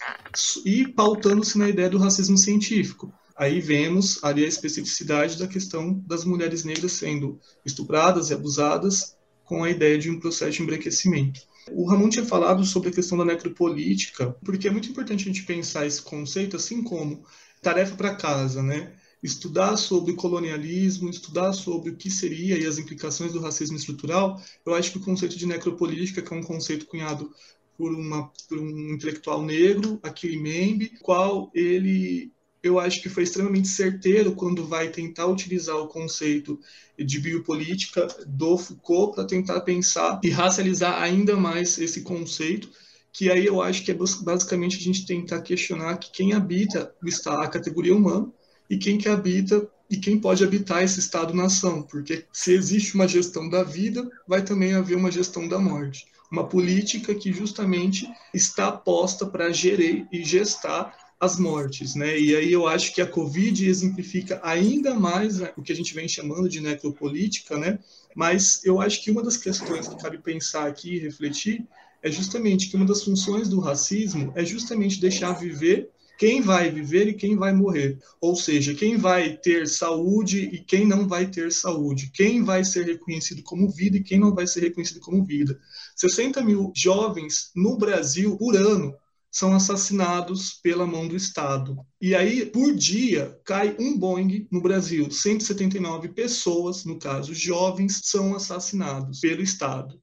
Speaker 3: e pautando-se na ideia do racismo científico. Aí vemos ali a especificidade da questão das mulheres negras sendo estupradas e abusadas com a ideia de um processo de embranquecimento. O Ramon tinha falado sobre a questão da necropolítica, porque é muito importante a gente pensar esse conceito assim como tarefa para casa, né? Estudar sobre colonialismo, estudar sobre o que seria e as implicações do racismo estrutural, eu acho que o conceito de necropolítica, que é um conceito cunhado por, uma, por um intelectual negro, Achille Mbembe, qual ele eu acho que foi extremamente certeiro quando vai tentar utilizar o conceito de biopolítica do Foucault para tentar pensar e racializar ainda mais esse conceito, que aí eu acho que é basicamente a gente tentar questionar que quem habita a categoria humana e quem que habita e quem pode habitar esse estado-nação, porque se existe uma gestão da vida, vai também haver uma gestão da morte. Uma política que justamente está posta para gerir e gestar as mortes, né? E aí eu acho que a Covid exemplifica ainda mais né, o que a gente vem chamando de necropolítica, né? Mas eu acho que uma das questões que cabe pensar aqui e refletir é justamente que uma das funções do racismo é justamente deixar viver quem vai viver e quem vai morrer. Ou seja, quem vai ter saúde e quem não vai ter saúde. Quem vai ser reconhecido como vida e quem não vai ser reconhecido como vida. 60 mil jovens no Brasil por ano são assassinados pela mão do Estado. E aí, por dia, cai um Boeing no Brasil. 179 pessoas, no caso jovens, são assassinados pelo Estado.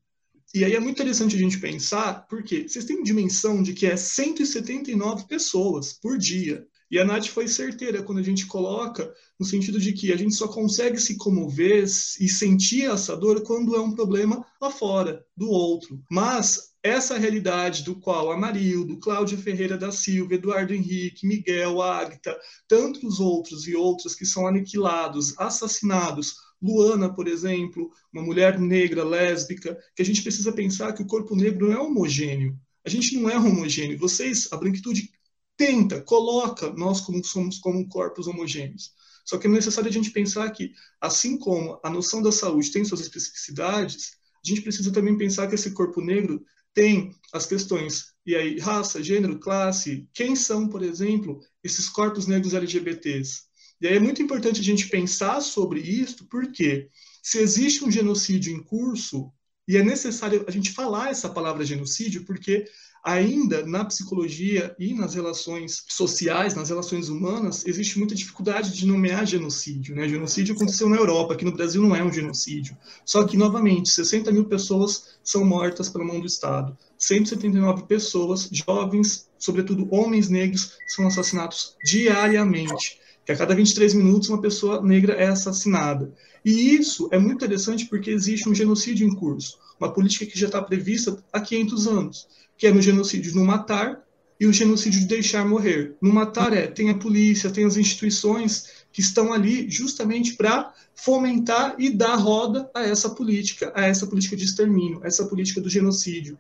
Speaker 3: E aí é muito interessante a gente pensar, porque vocês têm dimensão de que é 179 pessoas por dia. E a Nath foi certeira quando a gente coloca no sentido de que a gente só consegue se comover e sentir essa dor quando é um problema lá fora, do outro. Mas essa realidade do qual Amarildo, Cláudia Ferreira da Silva, Eduardo Henrique, Miguel, Agta, tantos outros e outras que são aniquilados, assassinados, Luana, por exemplo, uma mulher negra, lésbica, que a gente precisa pensar que o corpo negro não é homogêneo. A gente não é homogêneo. Vocês, a branquitude tenta, coloca nós como somos como corpos homogêneos. Só que é necessário a gente pensar que, assim como a noção da saúde tem suas especificidades, a gente precisa também pensar que esse corpo negro tem as questões, e aí, raça, gênero, classe, quem são, por exemplo, esses corpos negros LGBTs? E aí é muito importante a gente pensar sobre isso, porque se existe um genocídio em curso, e é necessário a gente falar essa palavra genocídio, porque ainda na psicologia e nas relações sociais, nas relações humanas, existe muita dificuldade de nomear genocídio. Né? Genocídio aconteceu na Europa, aqui no Brasil não é um genocídio. Só que, novamente, 60 mil pessoas são mortas pela mão do Estado. 179 pessoas, jovens, sobretudo homens negros, são assassinados diariamente. Que a cada 23 minutos uma pessoa negra é assassinada. E isso é muito interessante porque existe um genocídio em curso, uma política que já está prevista há 500 anos que é no genocídio no matar e o genocídio de deixar morrer. No matar é, tem a polícia, tem as instituições que estão ali justamente para fomentar e dar roda a essa política, a essa política de extermínio, a essa política do genocídio.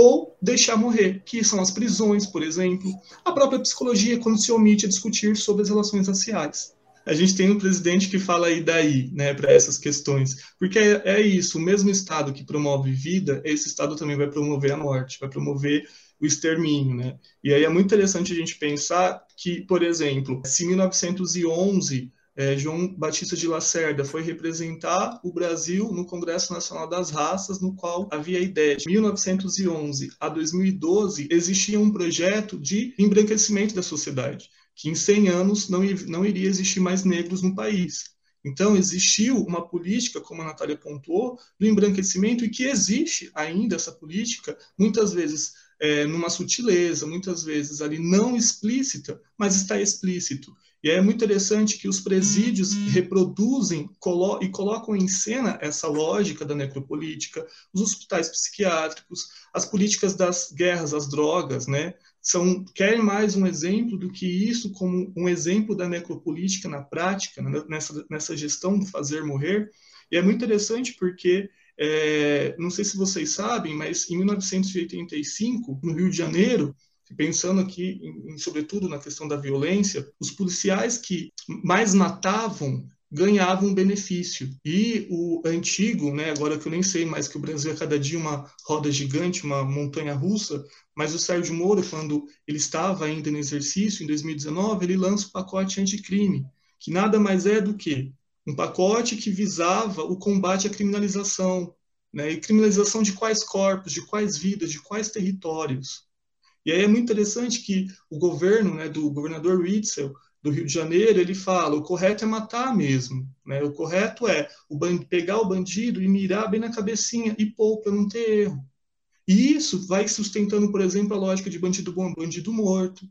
Speaker 3: Ou deixar morrer, que são as prisões, por exemplo, a própria psicologia, quando se omite a discutir sobre as relações raciais a gente tem um presidente que fala aí daí, né, para essas questões. Porque é, é, isso, o mesmo Estado que promove vida, esse Estado também vai promover a morte, vai promover o extermínio, né? E aí é muito interessante a gente pensar que, por exemplo, se em 1911 é, João Batista de Lacerda foi representar o Brasil no Congresso Nacional das Raças, no qual havia a ideia de 1911 a 2012 existia um projeto de embranquecimento da sociedade que em 100 anos não, não iria existir mais negros no país. Então, existiu uma política, como a Natália pontuou, do embranquecimento e que existe ainda essa política, muitas vezes é, numa sutileza, muitas vezes ali não explícita, mas está explícito. E é muito interessante que os presídios uhum. reproduzem colo e colocam em cena essa lógica da necropolítica, os hospitais psiquiátricos, as políticas das guerras às drogas, né? são querem mais um exemplo do que isso como um exemplo da necropolítica na prática, né, nessa, nessa gestão do fazer morrer. E é muito interessante porque, é, não sei se vocês sabem, mas em 1985, no Rio de Janeiro, pensando aqui, em, sobretudo na questão da violência, os policiais que mais matavam ganhava um benefício. E o antigo, né, agora que eu nem sei mais que o Brasil é cada dia uma roda gigante, uma montanha russa, mas o Sérgio Moro, quando ele estava ainda no exercício, em 2019, ele lança o pacote anticrime, que nada mais é do que um pacote que visava o combate à criminalização, né, e criminalização de quais corpos, de quais vidas, de quais territórios. E aí é muito interessante que o governo, né, do governador Witzel, do Rio de Janeiro, ele fala: o correto é matar mesmo. Né? O correto é o pegar o bandido e mirar bem na cabecinha e para não ter erro. E isso vai sustentando, por exemplo, a lógica de bandido bom, bandido morto.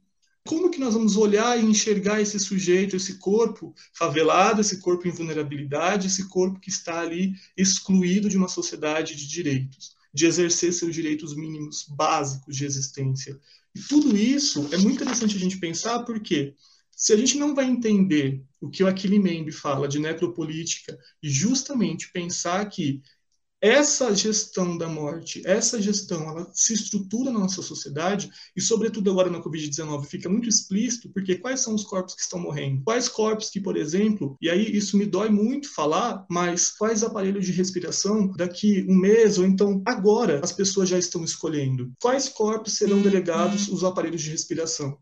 Speaker 3: Como que nós vamos olhar e enxergar esse sujeito, esse corpo favelado, esse corpo em vulnerabilidade, esse corpo que está ali excluído de uma sociedade de direitos, de exercer seus direitos mínimos básicos de existência? E tudo isso é muito interessante a gente pensar, porque se a gente não vai entender o que o Achille Mbembe fala de necropolítica e justamente pensar que essa gestão da morte, essa gestão, ela se estrutura na nossa sociedade e, sobretudo agora na Covid-19, fica muito explícito, porque quais são os corpos que estão morrendo? Quais corpos que, por exemplo, e aí isso me dói muito falar, mas quais aparelhos de respiração daqui um mês ou então agora as pessoas já estão escolhendo? Quais corpos serão delegados os aparelhos de respiração?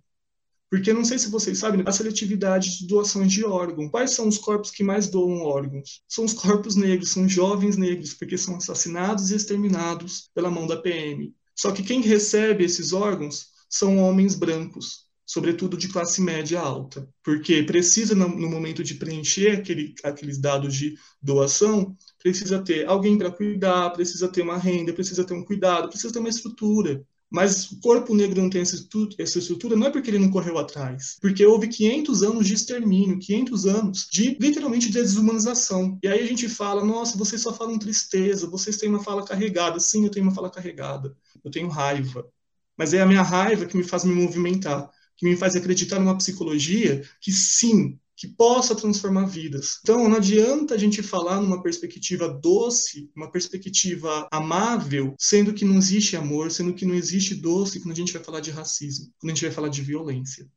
Speaker 3: Porque não sei se vocês sabem, a seletividade de doações de órgãos. Quais são os corpos que mais doam órgãos? São os corpos negros, são jovens negros, porque são assassinados e exterminados pela mão da PM. Só que quem recebe esses órgãos são homens brancos, sobretudo de classe média alta, porque precisa, no momento de preencher aquele, aqueles dados de doação, precisa ter alguém para cuidar, precisa ter uma renda, precisa ter um cuidado, precisa ter uma estrutura. Mas o corpo negro não tem essa estrutura não é porque ele não correu atrás, porque houve 500 anos de extermínio, 500 anos de literalmente de desumanização. E aí a gente fala, nossa, vocês só falam tristeza, vocês têm uma fala carregada. Sim, eu tenho uma fala carregada. Eu tenho raiva. Mas é a minha raiva que me faz me movimentar, que me faz acreditar numa psicologia que sim, que possa transformar vidas. Então, não adianta a gente falar numa perspectiva doce, uma perspectiva amável, sendo que não existe amor, sendo que não existe doce quando a gente vai falar de racismo, quando a gente vai falar de violência.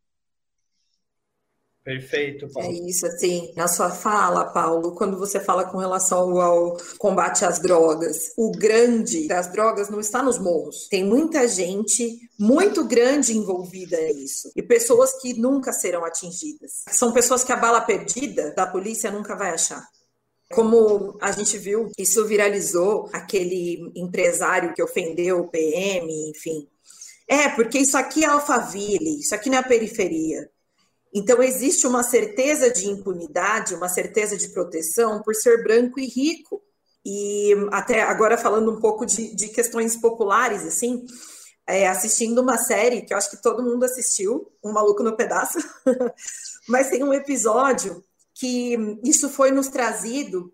Speaker 1: Perfeito, Paulo.
Speaker 2: É isso, assim, na sua fala, Paulo, quando você fala com relação ao combate às drogas, o grande das drogas não está nos morros. Tem muita gente muito grande envolvida nisso e pessoas que nunca serão atingidas. São pessoas que a bala perdida da polícia nunca vai achar. Como a gente viu, isso viralizou aquele empresário que ofendeu o PM, enfim. É, porque isso aqui é Alphaville, isso aqui não é a periferia. Então, existe uma certeza de impunidade, uma certeza de proteção por ser branco e rico. E até agora falando um pouco de, de questões populares, assim, é, assistindo uma série que eu acho que todo mundo assistiu, Um Maluco no Pedaço, mas tem um episódio que isso foi nos trazido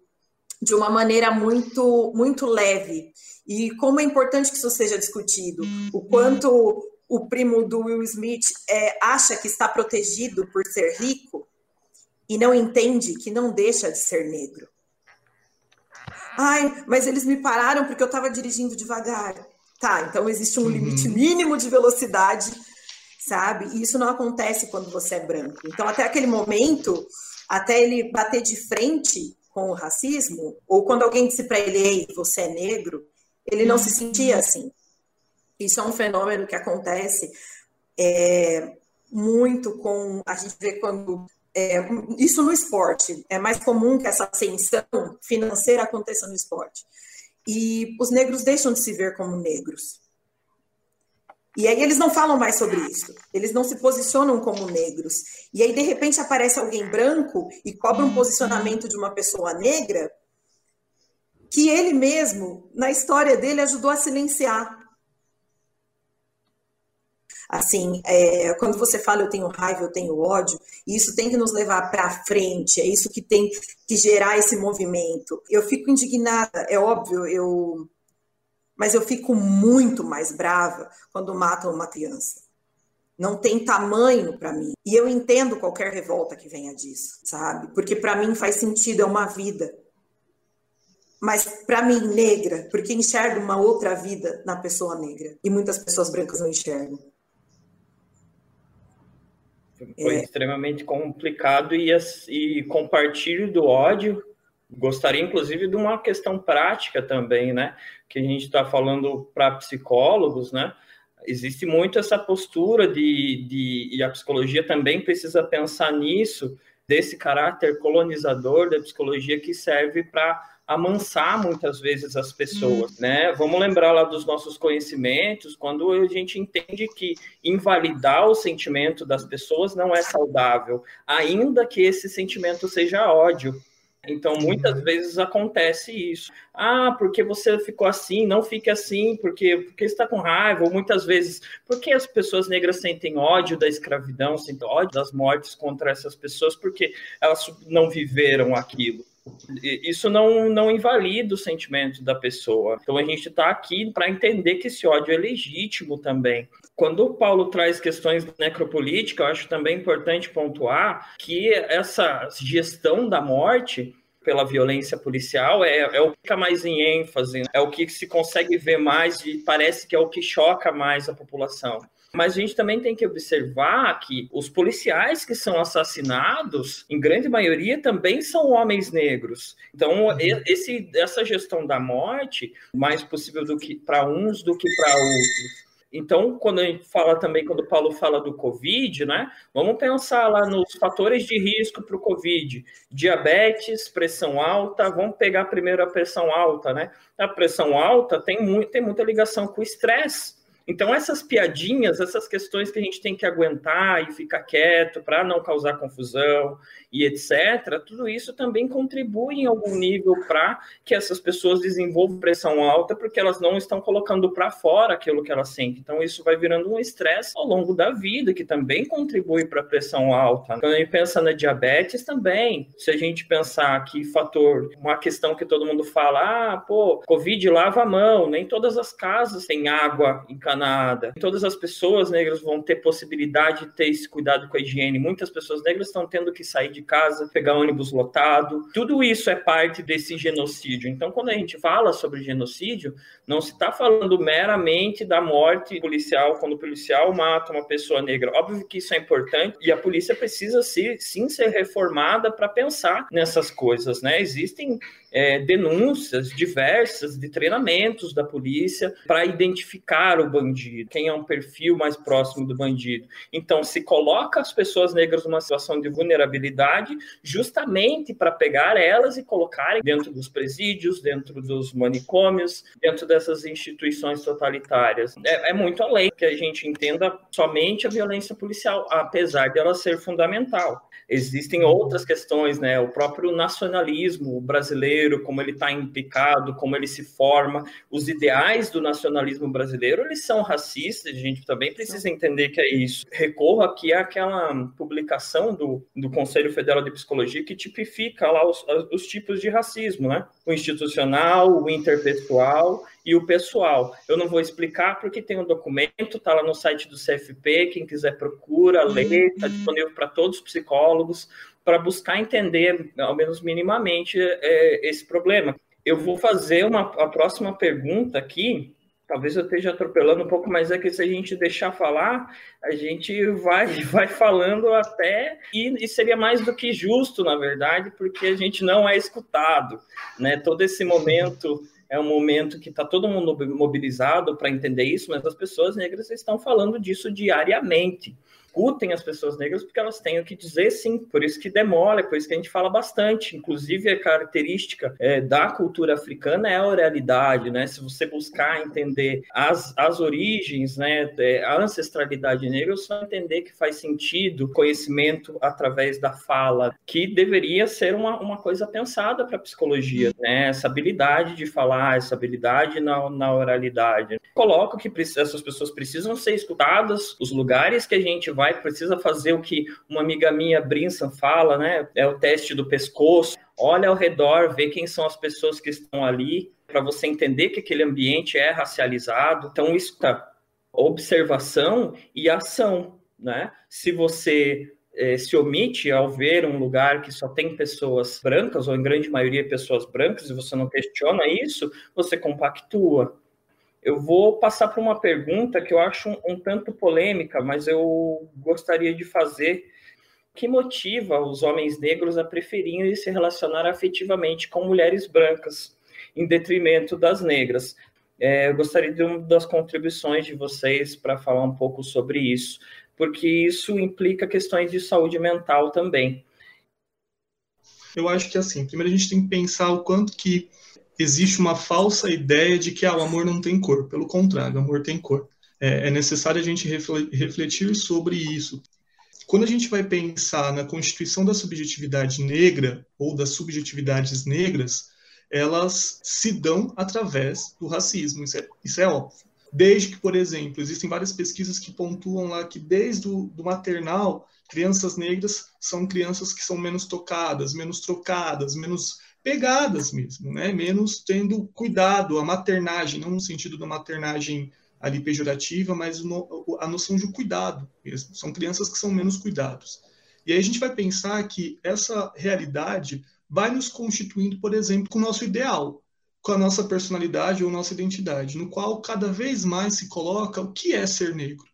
Speaker 2: de uma maneira muito, muito leve. E como é importante que isso seja discutido, o quanto o primo do Will Smith é, acha que está protegido por ser rico e não entende que não deixa de ser negro. Ai, mas eles me pararam porque eu estava dirigindo devagar. Tá, então existe um uhum. limite mínimo de velocidade, sabe? E isso não acontece quando você é branco. Então, até aquele momento, até ele bater de frente com o racismo, ou quando alguém disse para ele, ei, você é negro, ele não se sentia assim. Isso é um fenômeno que acontece é, muito com. A gente vê quando. É, isso no esporte. É mais comum que essa ascensão financeira aconteça no esporte. E os negros deixam de se ver como negros. E aí eles não falam mais sobre isso. Eles não se posicionam como negros. E aí, de repente, aparece alguém branco e cobra um posicionamento de uma pessoa negra que ele mesmo, na história dele, ajudou a silenciar. Assim, é, quando você fala eu tenho raiva, eu tenho ódio, isso tem que nos levar para frente, é isso que tem que gerar esse movimento. Eu fico indignada, é óbvio, eu, mas eu fico muito mais brava quando matam uma criança. Não tem tamanho para mim. E eu entendo qualquer revolta que venha disso, sabe? Porque para mim faz sentido, é uma vida mas para mim negra, porque enxergo uma outra vida na pessoa negra e muitas pessoas brancas não enxergam.
Speaker 1: Foi é. extremamente complicado e, e compartilho do ódio. Gostaria, inclusive, de uma questão prática também, né? Que a gente está falando para psicólogos, né? Existe muito essa postura de, de. E a psicologia também precisa pensar nisso, desse caráter colonizador da psicologia que serve para amansar muitas vezes as pessoas, hum. né? Vamos lembrar lá dos nossos conhecimentos, quando a gente entende que invalidar o sentimento das pessoas não é saudável, ainda que esse sentimento seja ódio. Então, muitas uhum. vezes acontece isso. Ah, porque você ficou assim, não fique assim, porque, porque está com raiva, ou muitas vezes, porque as pessoas negras sentem ódio da escravidão, sentem ódio das mortes contra essas pessoas, porque elas não viveram aquilo. Isso não, não invalida o sentimento da pessoa. Então a gente está aqui para entender que esse ódio é legítimo também. Quando o Paulo traz questões necropolítica, eu acho também importante pontuar que essa gestão da morte pela violência policial é, é o que fica mais em ênfase, é o que se consegue ver mais e parece que é o que choca mais a população. Mas a gente também tem que observar que os policiais que são assassinados, em grande maioria, também são homens negros. Então, uhum. esse, essa gestão da morte, mais possível do que para uns do que para outros. Então, quando a gente fala também, quando o Paulo fala do Covid, né? Vamos pensar lá nos fatores de risco para o Covid. Diabetes, pressão alta, vamos pegar primeiro a pressão alta, né? A pressão alta tem, muito, tem muita ligação com o estresse. Então, essas piadinhas, essas questões que a gente tem que aguentar e ficar quieto para não causar confusão e etc., tudo isso também contribui em algum nível para que essas pessoas desenvolvam pressão alta, porque elas não estão colocando para fora aquilo que elas sentem. Então, isso vai virando um estresse ao longo da vida, que também contribui para a pressão alta. Quando a gente pensa na diabetes, também, se a gente pensar que fator, uma questão que todo mundo fala, ah, pô, Covid lava a mão, nem todas as casas têm água encanada. Todas as pessoas negras vão ter possibilidade de ter esse cuidado com a higiene. Muitas pessoas negras estão tendo que sair de casa, pegar ônibus lotado. Tudo isso é parte desse genocídio. Então, quando a gente fala sobre genocídio, não se está falando meramente da morte policial, quando o policial mata uma pessoa negra. Óbvio que isso é importante e a polícia precisa sim, sim ser reformada para pensar nessas coisas, né? Existem é, denúncias diversas de treinamentos da polícia para identificar o bandido, quem é um perfil mais próximo do bandido. Então, se coloca as pessoas negras numa situação de vulnerabilidade justamente para pegar elas e colocarem dentro dos presídios, dentro dos manicômios, dentro dessas instituições totalitárias. É, é muito além que a gente entenda somente a violência policial, apesar dela ser fundamental. Existem outras questões, né? O próprio nacionalismo brasileiro, como ele está implicado, como ele se forma, os ideais do nacionalismo brasileiro, eles são racistas, a gente também precisa entender que é isso. Recorro aqui àquela publicação do, do Conselho Federal de Psicologia que tipifica lá os, os tipos de racismo, né? O institucional, o interpessoal e o pessoal. Eu não vou explicar porque tem um documento, está lá no site do CFP, quem quiser procura, lê, está uhum. disponível para todos os psicólogos, para buscar entender, ao menos minimamente, é, esse problema. Eu vou fazer uma, a próxima pergunta aqui, talvez eu esteja atropelando um pouco, mas é que se a gente deixar falar, a gente vai, vai falando até, e, e, seria mais do que justo, na verdade, porque a gente não é escutado, né? Todo esse momento é um momento que está todo mundo mobilizado para entender isso, mas as pessoas negras estão falando disso diariamente escutem as pessoas negras porque elas têm o que dizer sim, por isso que demora, por isso que a gente fala bastante. Inclusive, a característica é, da cultura africana é a oralidade, né? Se você buscar entender as, as origens, né, é, a ancestralidade negra, vai entender que faz sentido conhecimento através da fala, que deveria ser uma, uma coisa pensada para a psicologia, né? Essa habilidade de falar, essa habilidade na, na oralidade. Coloco que essas pessoas precisam ser escutadas, os lugares que a gente vai vai, precisa fazer o que uma amiga minha, Brinson, fala, né? É o teste do pescoço. Olha ao redor, vê quem são as pessoas que estão ali, para você entender que aquele ambiente é racializado. Então, isso tá observação e ação, né? Se você eh, se omite ao ver um lugar que só tem pessoas brancas, ou em grande maioria pessoas brancas, e você não questiona isso, você compactua. Eu vou passar para uma pergunta que eu acho um, um tanto polêmica, mas eu gostaria de fazer. O que motiva os homens negros a preferirem se relacionar afetivamente com mulheres brancas, em detrimento das negras? É, eu gostaria de uma das contribuições de vocês para falar um pouco sobre isso, porque isso implica questões de saúde mental também.
Speaker 3: Eu acho que assim, primeiro a gente tem que pensar o quanto que existe uma falsa ideia de que ah, o amor não tem cor. Pelo contrário, o amor tem cor. É, é necessário a gente refletir sobre isso. quando a gente vai pensar na constituição da subjetividade negra ou das subjetividades negras, elas se dão através do racismo, isso é, isso é óbvio. Desde que, por exemplo, existem várias pesquisas que pontuam lá que desde o do maternal, crianças negras são crianças que são menos tocadas, menos trocadas, menos pegadas mesmo, né? menos tendo cuidado, a maternagem, não no sentido da maternagem ali pejorativa, mas a noção de cuidado mesmo. São crianças que são menos cuidados. E aí a gente vai pensar que essa realidade vai nos constituindo, por exemplo, com o nosso ideal, com a nossa personalidade ou nossa identidade, no qual cada vez mais se coloca o que é ser negro.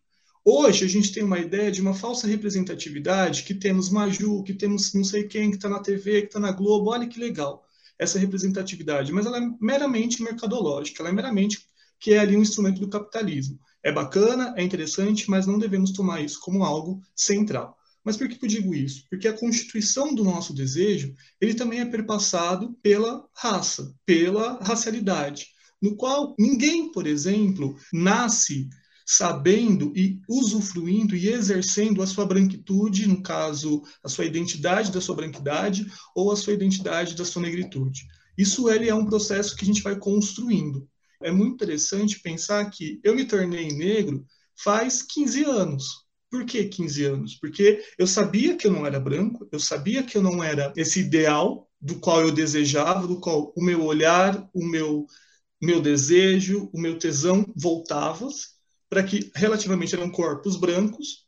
Speaker 3: Hoje a gente tem uma ideia de uma falsa representatividade, que temos Maju, que temos não sei quem que está na TV, que está na Globo, olha que legal essa representatividade, mas ela é meramente mercadológica, ela é meramente que é ali um instrumento do capitalismo. É bacana, é interessante, mas não devemos tomar isso como algo central. Mas por que eu digo isso? Porque a constituição do nosso desejo, ele também é perpassado pela raça, pela racialidade, no qual ninguém, por exemplo, nasce sabendo e usufruindo e exercendo a sua branquitude, no caso, a sua identidade da sua branquidade ou a sua identidade da sua negritude. Isso ele é um processo que a gente vai construindo é muito interessante pensar que eu me tornei negro faz 15 anos. Por que 15 anos? Porque eu sabia que eu não era branco, eu sabia que eu não era esse ideal do qual eu desejava, do qual o meu olhar, o meu, meu desejo, o meu tesão voltava para que relativamente eram corpos brancos,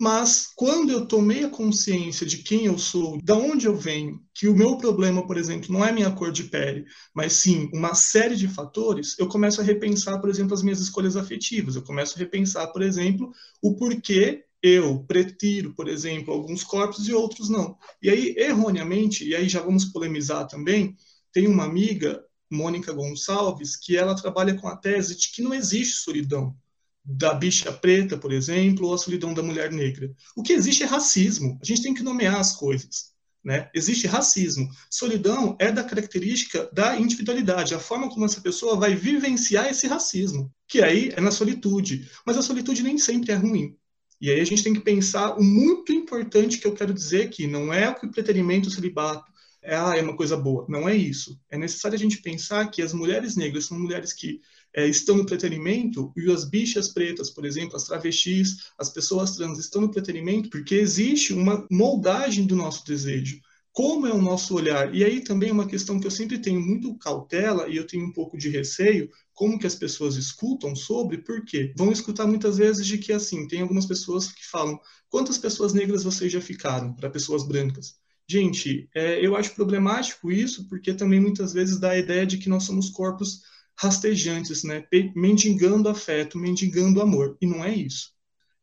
Speaker 3: mas quando eu tomei a consciência de quem eu sou, de onde eu venho, que o meu problema, por exemplo, não é minha cor de pele, mas sim uma série de fatores, eu começo a repensar, por exemplo, as minhas escolhas afetivas. Eu começo a repensar, por exemplo, o porquê eu prefiro, por exemplo, alguns corpos e outros não. E aí, erroneamente, e aí já vamos polemizar também, tem uma amiga, Mônica Gonçalves, que ela trabalha com a tese de que não existe solidão da bicha preta, por exemplo, ou a solidão da mulher negra. O que existe é racismo. A gente tem que nomear as coisas. Né? Existe racismo. Solidão é da característica da individualidade, a forma como essa pessoa vai vivenciar esse racismo, que aí é na solitude. Mas a solitude nem sempre é ruim. E aí a gente tem que pensar o muito importante que eu quero dizer que não é que o preterimento, o celibato, é, ah, é uma coisa boa. Não é isso. É necessário a gente pensar que as mulheres negras são mulheres que é, estão no preterimento e as bichas pretas, por exemplo, as travestis, as pessoas trans estão no preterimento porque existe uma moldagem do nosso desejo. Como é o nosso olhar? E aí também é uma questão que eu sempre tenho muito cautela e eu tenho um pouco de receio, como que as pessoas escutam sobre, porque vão escutar muitas vezes de que assim, tem algumas pessoas que falam, quantas pessoas negras vocês já ficaram para pessoas brancas? Gente, é, eu acho problemático isso, porque também muitas vezes dá a ideia de que nós somos corpos rastejantes, né? mendigando afeto, mendigando amor. E não é isso.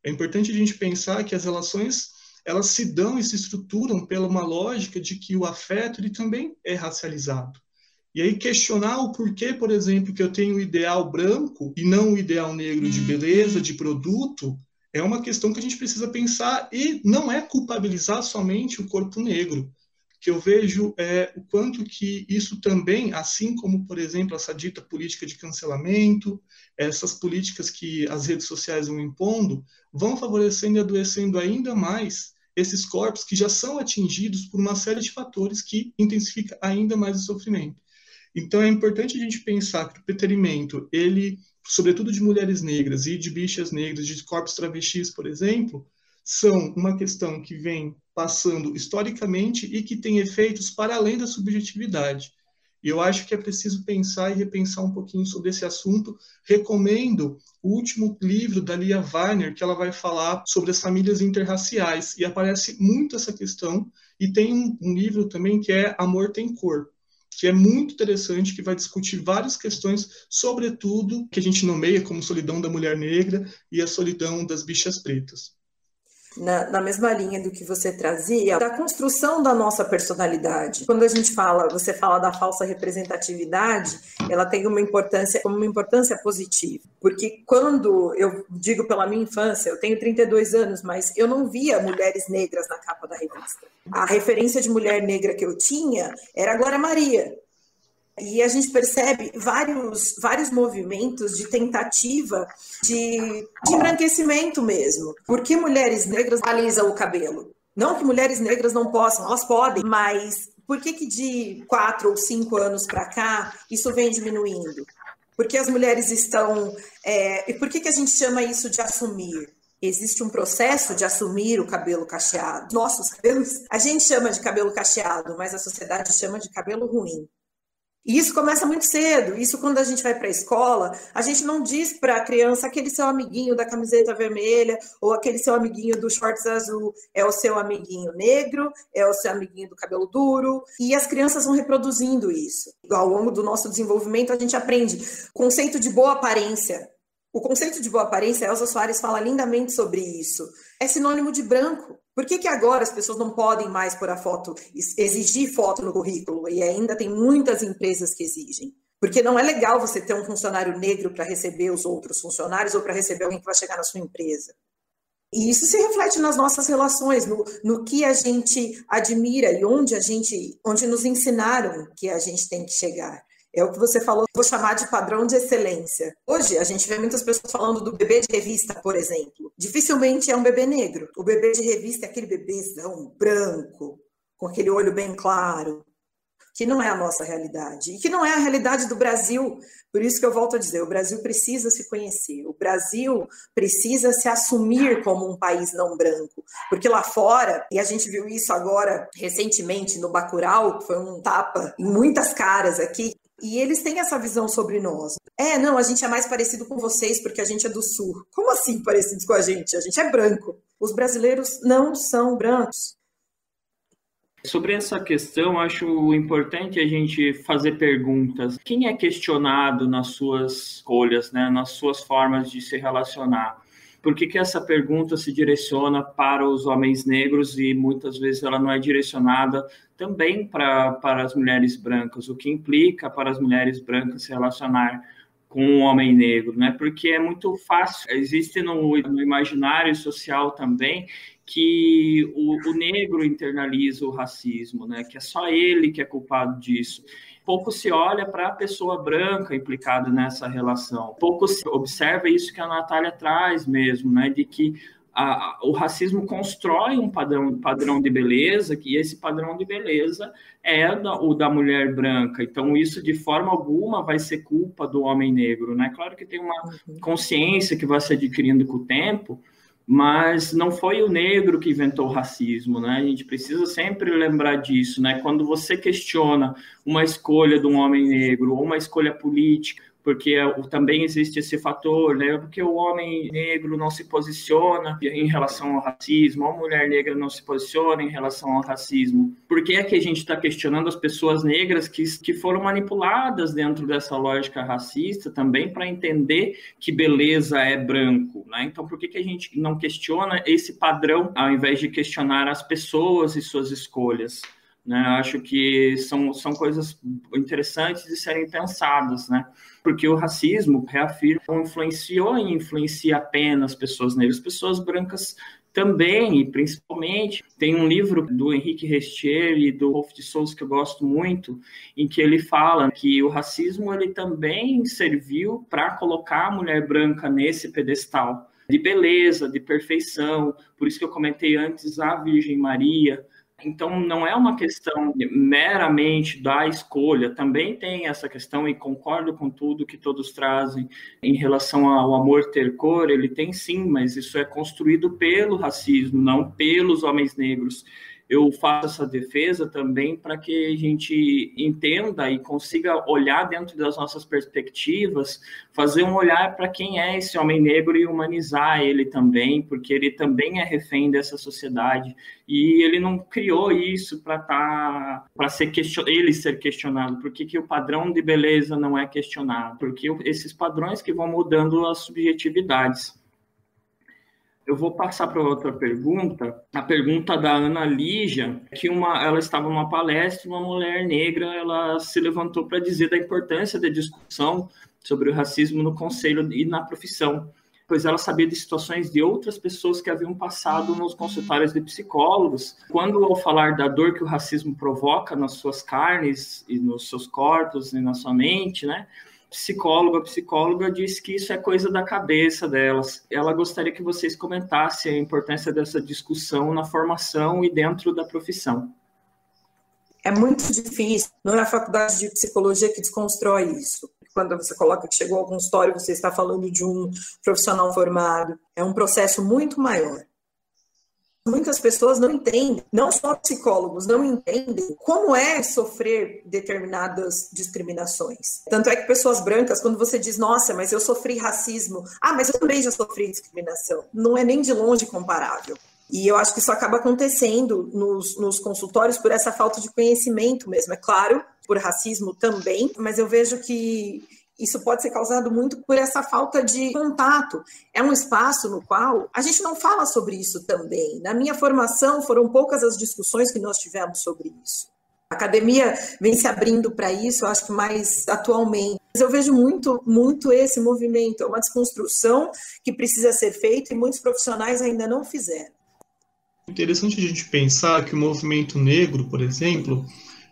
Speaker 3: É importante a gente pensar que as relações elas se dão e se estruturam pela uma lógica de que o afeto ele também é racializado. E aí questionar o porquê, por exemplo, que eu tenho o ideal branco e não o ideal negro de beleza, de produto, é uma questão que a gente precisa pensar e não é culpabilizar somente o corpo negro que eu vejo é, o quanto que isso também, assim como, por exemplo, essa dita política de cancelamento, essas políticas que as redes sociais vão impondo, vão favorecendo e adoecendo ainda mais esses corpos que já são atingidos por uma série de fatores que intensifica ainda mais o sofrimento. Então é importante a gente pensar que o preterimento, ele, sobretudo de mulheres negras e de bichas negras, de corpos travestis, por exemplo, são uma questão que vem passando historicamente e que tem efeitos para além da subjetividade. E eu acho que é preciso pensar e repensar um pouquinho sobre esse assunto. Recomendo o último livro da Lia Weiner, que ela vai falar sobre as famílias interraciais, e aparece muito essa questão. E tem um, um livro também que é Amor Tem Cor, que é muito interessante, que vai discutir várias questões, sobretudo que a gente nomeia como solidão da mulher negra e a solidão das bichas pretas
Speaker 2: na, na, mesma linha do que você trazia, da construção da nossa personalidade. Quando a gente fala, você fala da falsa representatividade, ela tem uma importância, uma importância positiva. Porque quando eu digo pela minha infância, eu tenho 32 anos, mas eu não via mulheres negras na capa da revista. A referência de mulher negra que eu tinha era a Glória Maria. E a gente percebe vários, vários movimentos de tentativa de, de embranquecimento mesmo. Por que mulheres negras alisam o cabelo? Não que mulheres negras não possam, elas podem, mas por que, que de quatro ou cinco anos para cá isso vem diminuindo? Porque as mulheres estão. É, e por que, que a gente chama isso de assumir? Existe um processo de assumir o cabelo cacheado. Nossos cabelos, a gente chama de cabelo cacheado, mas a sociedade chama de cabelo ruim. E isso começa muito cedo. Isso quando a gente vai para a escola, a gente não diz para a criança aquele seu amiguinho da camiseta vermelha ou aquele seu amiguinho do shorts azul é o seu amiguinho negro, é o seu amiguinho do cabelo duro. E as crianças vão reproduzindo isso. Ao longo do nosso desenvolvimento, a gente aprende conceito de boa aparência. O conceito de boa aparência, Elza Soares fala lindamente sobre isso. É sinônimo de branco. Por que, que agora as pessoas não podem mais pôr a foto, exigir foto no currículo? E ainda tem muitas empresas que exigem. Porque não é legal você ter um funcionário negro para receber os outros funcionários ou para receber alguém que vai chegar na sua empresa. E isso se reflete nas nossas relações, no, no que a gente admira e onde a gente, onde nos ensinaram que a gente tem que chegar. É o que você falou, vou chamar de padrão de excelência. Hoje, a gente vê muitas pessoas falando do bebê de revista, por exemplo. Dificilmente é um bebê negro. O bebê de revista é aquele bebêzão branco, com aquele olho bem claro, que não é a nossa realidade. E que não é a realidade do Brasil. Por isso que eu volto a dizer: o Brasil precisa se conhecer. O Brasil precisa se assumir como um país não branco. Porque lá fora, e a gente viu isso agora recentemente no Bacurau, foi um tapa em muitas caras aqui, e eles têm essa visão sobre nós. É, não, a gente é mais parecido com vocês porque a gente é do sul. Como assim parecidos com a gente? A gente é branco. Os brasileiros não são brancos.
Speaker 1: Sobre essa questão, acho importante a gente fazer perguntas. Quem é questionado nas suas escolhas, né, nas suas formas de se relacionar? Por que, que essa pergunta se direciona para os homens negros e muitas vezes ela não é direcionada também para, para as mulheres brancas, o que implica para as mulheres brancas se relacionar com um homem negro, né? Porque é muito fácil, existe no, no imaginário social também que o, o, negro internaliza o racismo, né? Que é só ele que é culpado disso. Pouco se olha para a pessoa branca implicada nessa relação. Pouco se observa isso que a Natália traz mesmo, né? De que a, o racismo constrói um padrão, padrão de beleza, que esse padrão de beleza é da, o da mulher branca. Então, isso de forma alguma vai ser culpa do homem negro, né? Claro que tem uma uhum. consciência que vai se adquirindo com o tempo, mas não foi o negro que inventou o racismo, né? A gente precisa sempre lembrar disso, né? Quando você questiona uma escolha de um homem negro ou uma escolha política, porque também existe esse fator, né? Porque o homem negro não se posiciona em relação ao racismo, a mulher negra não se posiciona em relação ao racismo. Por que é que a gente está questionando as pessoas negras que, que foram manipuladas dentro dessa lógica racista também para entender que beleza é branco, né? Então, por que, que a gente não questiona esse padrão ao invés de questionar as pessoas e suas escolhas? Né? Acho que são, são coisas interessantes de serem pensadas, né? Porque o racismo, reafirma, não influenciou e influencia apenas pessoas negras, pessoas brancas também, e principalmente, tem um livro do Henrique Restier e do Rolf de Souza que eu gosto muito, em que ele fala que o racismo ele também serviu para colocar a mulher branca nesse pedestal de beleza, de perfeição, por isso que eu comentei antes a Virgem Maria, então, não é uma questão meramente da escolha, também tem essa questão, e concordo com tudo que todos trazem em relação ao amor ter cor, ele tem sim, mas isso é construído pelo racismo, não pelos homens negros eu faço essa defesa também para que a gente entenda e consiga olhar dentro das nossas perspectivas, fazer um olhar para quem é esse homem negro e humanizar ele também, porque ele também é refém dessa sociedade e ele não criou isso para tá, para ser question, ele ser questionado. Por que, que o padrão de beleza não é questionado? Porque esses padrões que vão mudando as subjetividades. Eu vou passar para outra pergunta, a pergunta da Ana Lígia, que uma, ela estava numa palestra, uma mulher negra, ela se levantou para dizer da importância da discussão sobre o racismo no conselho e na profissão. pois ela sabia de situações de outras pessoas que haviam passado nos consultórios de psicólogos. Quando, ao falar da dor que o racismo provoca nas suas carnes e nos seus corpos e na sua mente, né? Psicóloga, psicóloga diz que isso é coisa da cabeça delas. Ela gostaria que vocês comentassem a importância dessa discussão na formação e dentro da profissão.
Speaker 2: É muito difícil, não é a faculdade de psicologia que desconstrói isso. Quando você coloca que chegou ao consultório, você está falando de um profissional formado. É um processo muito maior muitas pessoas não entendem, não só psicólogos, não entendem como é sofrer determinadas discriminações. Tanto é que pessoas brancas, quando você diz, nossa, mas eu sofri racismo, ah, mas eu também já sofri discriminação, não é nem de longe comparável. E eu acho que isso acaba acontecendo nos, nos consultórios por essa falta de conhecimento mesmo. É claro, por racismo também, mas eu vejo que isso pode ser causado muito por essa falta de contato. É um espaço no qual a gente não fala sobre isso também. Na minha formação, foram poucas as discussões que nós tivemos sobre isso. A academia vem se abrindo para isso, acho que mais atualmente. Mas eu vejo muito, muito esse movimento. É uma desconstrução que precisa ser feita e muitos profissionais ainda não fizeram.
Speaker 3: Interessante a gente pensar que o movimento negro, por exemplo,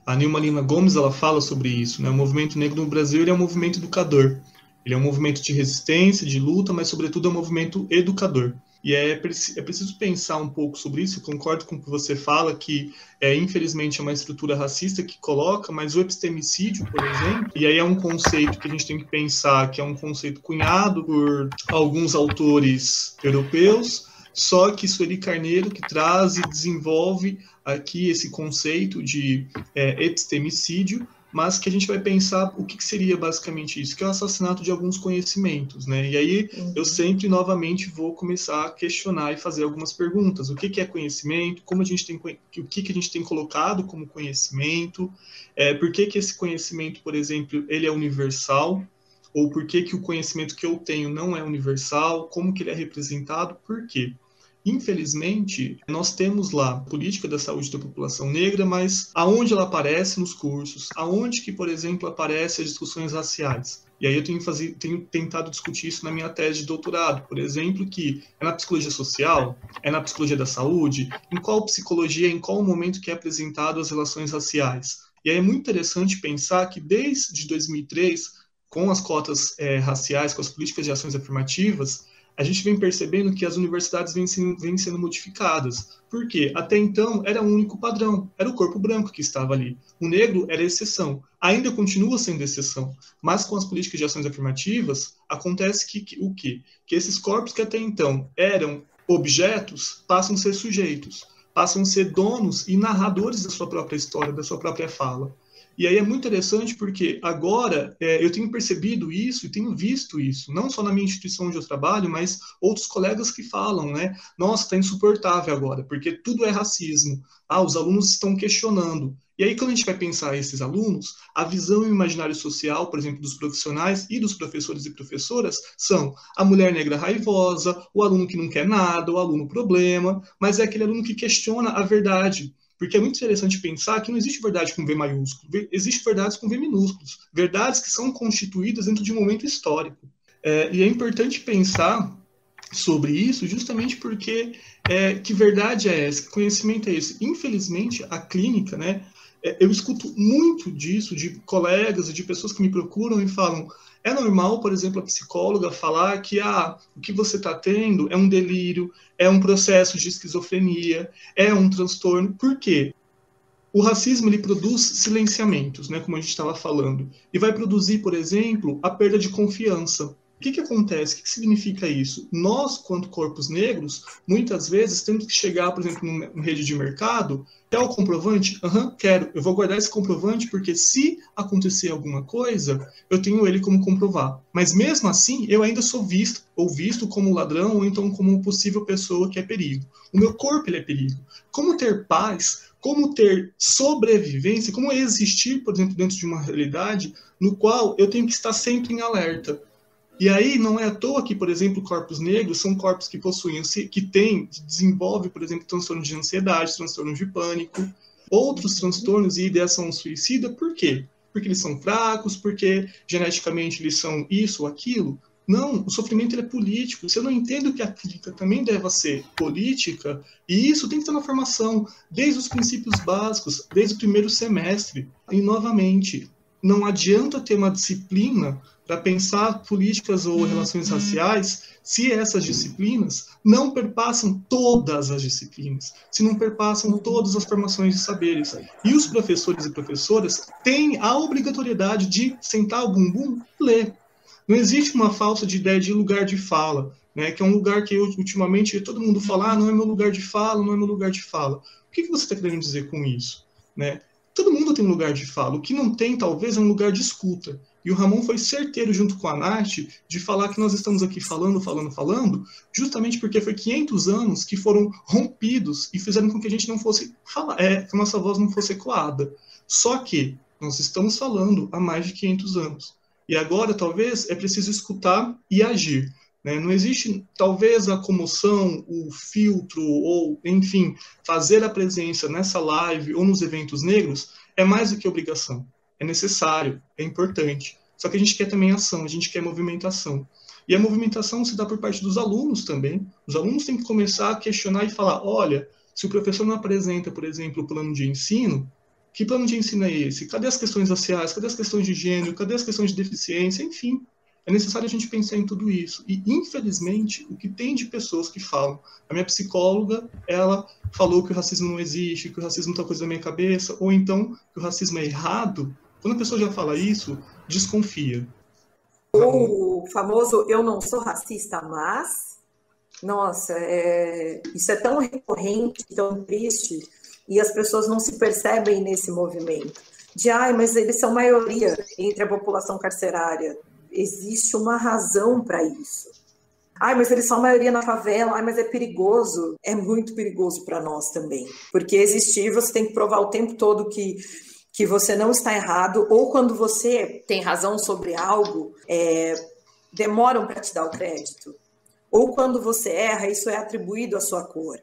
Speaker 3: a Nilma Lima Gomes ela fala sobre isso. Né? O movimento negro no Brasil ele é um movimento educador. Ele é um movimento de resistência, de luta, mas, sobretudo, é um movimento educador. E é, é preciso pensar um pouco sobre isso. Eu concordo com o que você fala, que é, infelizmente é uma estrutura racista que coloca, mas o epistemicídio, por exemplo, e aí é um conceito que a gente tem que pensar que é um conceito cunhado por alguns autores europeus, só que Sueli Carneiro que traz e desenvolve aqui esse conceito de é, epistemicídio, mas que a gente vai pensar o que, que, seria basicamente isso, que é o assassinato de alguns conhecimentos, né? E aí uhum. eu sempre novamente vou começar a questionar e fazer algumas perguntas. O que, que é conhecimento? Como a gente tem o que, que a gente tem colocado como conhecimento? É, por que, que esse conhecimento, por exemplo, ele é universal? Ou por que, que o conhecimento que eu tenho não é universal? Como que ele é representado? Por quê? Infelizmente, nós temos lá política da saúde da população negra, mas aonde ela aparece nos cursos, aonde que, por exemplo, aparece as discussões raciais. E aí eu tenho, fazer, tenho, tentado discutir isso na minha tese de doutorado, por exemplo, que é na psicologia social, é na psicologia da saúde, em qual psicologia, em qual momento que é apresentado as relações raciais. E aí é muito interessante pensar que desde 2003, com as cotas é, raciais, com as políticas de ações afirmativas, a gente vem percebendo que as universidades vêm sendo, vêm sendo modificadas. Por quê? Até então era um único padrão, era o corpo branco que estava ali. O negro era exceção. Ainda continua sendo exceção, mas com as políticas de ações afirmativas, acontece que, que o quê? Que esses corpos que até então eram objetos passam a ser sujeitos, passam a ser donos e narradores da sua própria história, da sua própria fala. E aí é muito interessante porque agora é, eu tenho percebido isso e tenho visto isso, não só na minha instituição onde eu trabalho, mas outros colegas que falam, né? Nossa, está insuportável agora, porque tudo é racismo. Ah, os alunos estão questionando. E aí, quando a gente vai pensar esses alunos, a visão e o imaginário social, por exemplo, dos profissionais e dos professores e professoras são a mulher negra raivosa, o aluno que não quer nada, o aluno problema, mas é aquele aluno que questiona a verdade. Porque é muito interessante pensar que não existe verdade com V maiúsculo, existe verdades com V minúsculos, verdades que são constituídas dentro de um momento histórico. É, e é importante pensar sobre isso justamente porque é, que verdade é essa, que conhecimento é esse? Infelizmente, a clínica, né, eu escuto muito disso de colegas e de pessoas que me procuram e falam é normal, por exemplo, a psicóloga falar que ah, o que você está tendo é um delírio, é um processo de esquizofrenia, é um transtorno. Por quê? O racismo ele produz silenciamentos, né, como a gente estava falando, e vai produzir, por exemplo, a perda de confiança. O que, que acontece? O que, que significa isso? Nós, quanto corpos negros, muitas vezes temos que chegar, por exemplo, numa rede de mercado, quer o comprovante? Aham, uhum, quero. Eu vou guardar esse comprovante porque se acontecer alguma coisa, eu tenho ele como comprovar. Mas mesmo assim, eu ainda sou visto, ou visto como ladrão, ou então como possível pessoa que é perigo. O meu corpo ele é perigo. Como ter paz como ter sobrevivência, como existir, por exemplo, dentro de uma realidade no qual eu tenho que estar sempre em alerta. E aí não é à toa que, por exemplo, corpos negros são corpos que possuem, que têm, desenvolve, por exemplo, transtornos de ansiedade, transtornos de pânico, outros transtornos e ideação suicida. Por quê? Porque eles são fracos, porque geneticamente eles são isso ou aquilo. Não, o sofrimento ele é político. Se eu não entendo que a crítica também deve ser política, e isso tem que estar na formação, desde os princípios básicos, desde o primeiro semestre. E, novamente, não adianta ter uma disciplina para pensar políticas ou relações raciais se essas disciplinas não perpassam todas as disciplinas, se não perpassam todas as formações de saberes. E os professores e professoras têm a obrigatoriedade de sentar o bumbum e ler. Não existe uma falsa de ideia de lugar de fala, né, que é um lugar que eu, ultimamente todo mundo fala, ah, não é meu lugar de fala, não é meu lugar de fala. O que, que você está querendo dizer com isso? Né? Todo mundo tem lugar de fala. O que não tem, talvez, é um lugar de escuta. E o Ramon foi certeiro, junto com a Nath, de falar que nós estamos aqui falando, falando, falando, justamente porque foi 500 anos que foram rompidos e fizeram com que a gente não fosse falar, é, que a nossa voz não fosse ecoada. Só que nós estamos falando há mais de 500 anos. E agora, talvez, é preciso escutar e agir. Né? Não existe, talvez, a comoção, o filtro, ou, enfim, fazer a presença nessa live ou nos eventos negros é mais do que obrigação. É necessário, é importante. Só que a gente quer também ação, a gente quer movimentação. E a movimentação se dá por parte dos alunos também. Os alunos têm que começar a questionar e falar: olha, se o professor não apresenta, por exemplo, o plano de ensino, que plano de ensino é esse? Cadê as questões raciais? Cadê as questões de gênero? Cadê as questões de deficiência? Enfim, é necessário a gente pensar em tudo isso. E, infelizmente, o que tem de pessoas que falam, a minha psicóloga, ela falou que o racismo não existe, que o racismo está coisa da minha cabeça, ou então que o racismo é errado. Quando a pessoa já fala isso, desconfia.
Speaker 2: O famoso eu não sou racista, mas. Nossa, é... isso é tão recorrente, tão triste e as pessoas não se percebem nesse movimento. De, ai, mas eles são maioria entre a população carcerária. Existe uma razão para isso. Ai, mas eles são a maioria na favela. Ai, mas é perigoso. É muito perigoso para nós também. Porque existir, você tem que provar o tempo todo que, que você não está errado. Ou quando você tem razão sobre algo, é, demoram para te dar o crédito. Ou quando você erra, isso é atribuído à sua cor.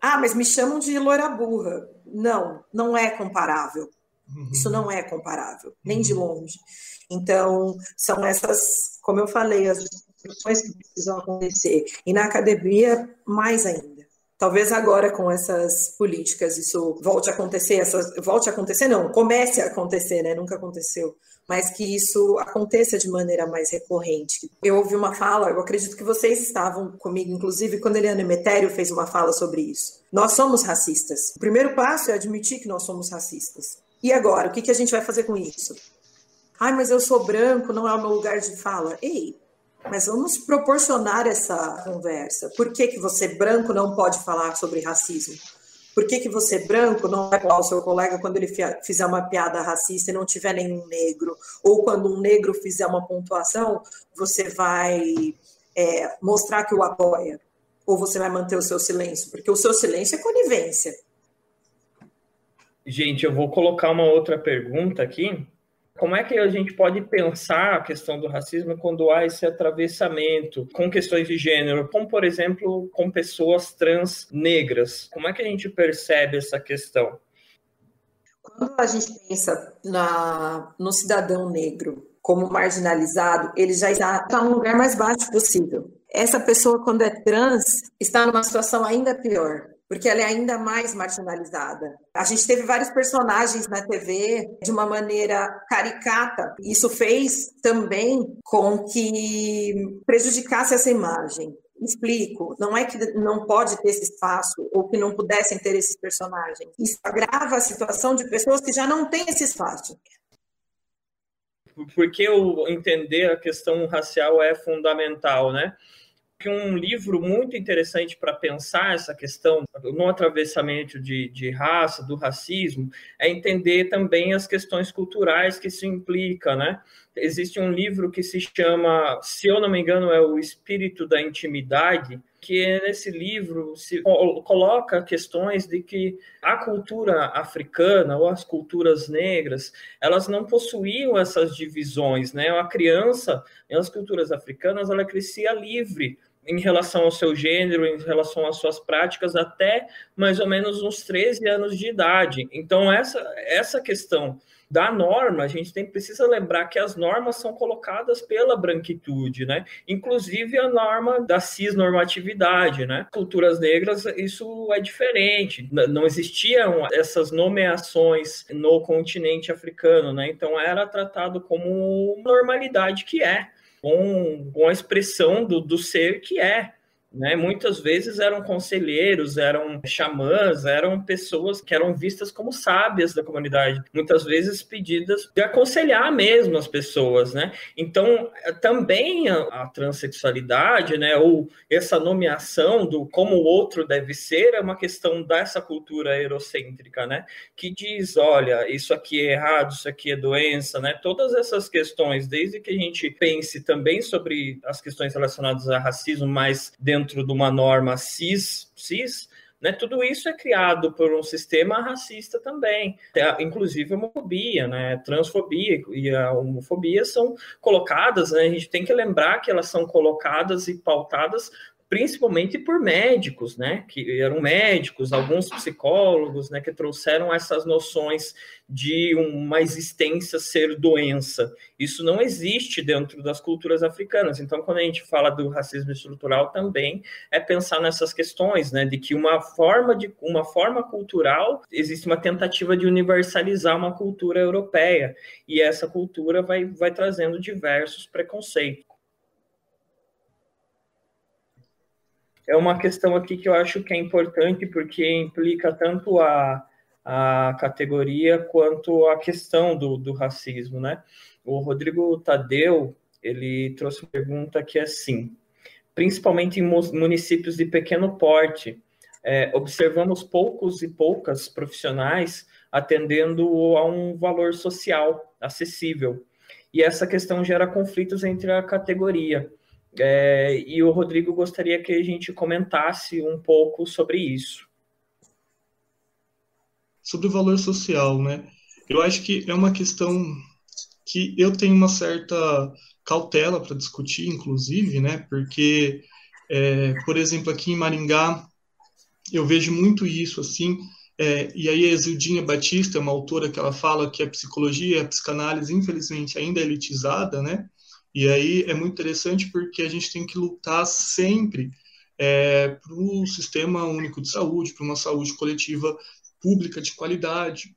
Speaker 2: Ah, mas me chamam de loira burra. Não, não é comparável. Uhum. Isso não é comparável, nem de uhum. longe. Então, são essas, como eu falei, as discussões que precisam acontecer. E na academia, mais ainda. Talvez agora com essas políticas isso volte a acontecer, essas, volte a acontecer, não, comece a acontecer, né? Nunca aconteceu mas que isso aconteça de maneira mais recorrente. Eu ouvi uma fala, eu acredito que vocês estavam comigo, inclusive, quando Eliana Emetério fez uma fala sobre isso. Nós somos racistas. O primeiro passo é admitir que nós somos racistas. E agora, o que, que a gente vai fazer com isso? Ai, mas eu sou branco, não é o meu lugar de fala. Ei, mas vamos proporcionar essa conversa. Por que, que você, branco, não pode falar sobre racismo? Por que, que você, branco, não vai falar o seu colega quando ele fizer uma piada racista e não tiver nenhum negro? Ou quando um negro fizer uma pontuação, você vai é, mostrar que o apoia? Ou você vai manter o seu silêncio? Porque o seu silêncio é conivência.
Speaker 1: Gente, eu vou colocar uma outra pergunta aqui, como é que a gente pode pensar a questão do racismo quando há esse atravessamento com questões de gênero, como, por exemplo, com pessoas trans negras? Como é que a gente percebe essa questão?
Speaker 2: Quando a gente pensa na, no cidadão negro como marginalizado, ele já está no lugar mais baixo possível. Essa pessoa, quando é trans, está numa situação ainda pior, porque ela é ainda mais marginalizada. A gente teve vários personagens na TV de uma maneira caricata. Isso fez também com que prejudicasse essa imagem. Explico, não é que não pode ter esse espaço ou que não pudessem ter esses personagens. Isso agrava a situação de pessoas que já não têm esse espaço.
Speaker 1: Porque eu entender a questão racial é fundamental, né? Que um livro muito interessante para pensar essa questão no atravessamento de, de, raça, do racismo, é entender também as questões culturais que isso implica, né? Existe um livro que se chama, se eu não me engano, é o Espírito da Intimidade, que nesse livro se coloca questões de que a cultura africana ou as culturas negras, elas não possuíam essas divisões, né? A criança, nas culturas africanas, ela crescia livre, em relação ao seu gênero, em relação às suas práticas, até mais ou menos uns 13 anos de idade. Então, essa, essa questão da norma, a gente tem, precisa lembrar que as normas são colocadas pela branquitude, né? Inclusive a norma da cisnormatividade, né? Culturas negras, isso é diferente. Não existiam essas nomeações no continente africano, né? Então era tratado como normalidade que é, com, com a expressão do, do ser que é. Né? Muitas vezes eram conselheiros, eram xamãs, eram pessoas que eram vistas como sábias da comunidade, muitas vezes pedidas de aconselhar mesmo as pessoas, né? Então, também a, a transexualidade, né, ou essa nomeação do como o outro deve ser, é uma questão dessa cultura eurocêntrica, né? Que diz, olha, isso aqui é errado, isso aqui é doença, né? Todas essas questões, desde que a gente pense também sobre as questões relacionadas a racismo, mas dentro dentro de uma norma cis, cis né, tudo isso é criado por um sistema racista também, é, inclusive homofobia, né, transfobia e a homofobia são colocadas, né, a gente tem que lembrar que elas são colocadas e pautadas principalmente por médicos, né, que eram médicos, alguns psicólogos, né, que trouxeram essas noções de uma existência ser doença. Isso não existe dentro das culturas africanas. Então, quando a gente fala do racismo estrutural, também é pensar nessas questões, né, de que uma forma de uma forma cultural existe uma tentativa de universalizar uma cultura europeia e essa cultura vai vai trazendo diversos preconceitos. É uma questão aqui que eu acho que é importante, porque implica tanto a, a categoria quanto a questão do, do racismo, né? O Rodrigo Tadeu, ele trouxe uma pergunta que é assim, principalmente em municípios de pequeno porte, é, observamos poucos e poucas profissionais atendendo a um valor social acessível. E essa questão gera conflitos entre a categoria. É, e o Rodrigo gostaria que a gente comentasse um pouco sobre isso.
Speaker 3: Sobre o valor social, né? Eu acho que é uma questão que eu tenho uma certa cautela para discutir, inclusive, né? Porque, é, por exemplo, aqui em Maringá, eu vejo muito isso, assim, é, e aí a Zildinha Batista, uma autora que ela fala que a psicologia, a psicanálise, infelizmente, ainda é elitizada, né? E aí é muito interessante porque a gente tem que lutar sempre é, para o sistema único de saúde, para uma saúde coletiva pública de qualidade.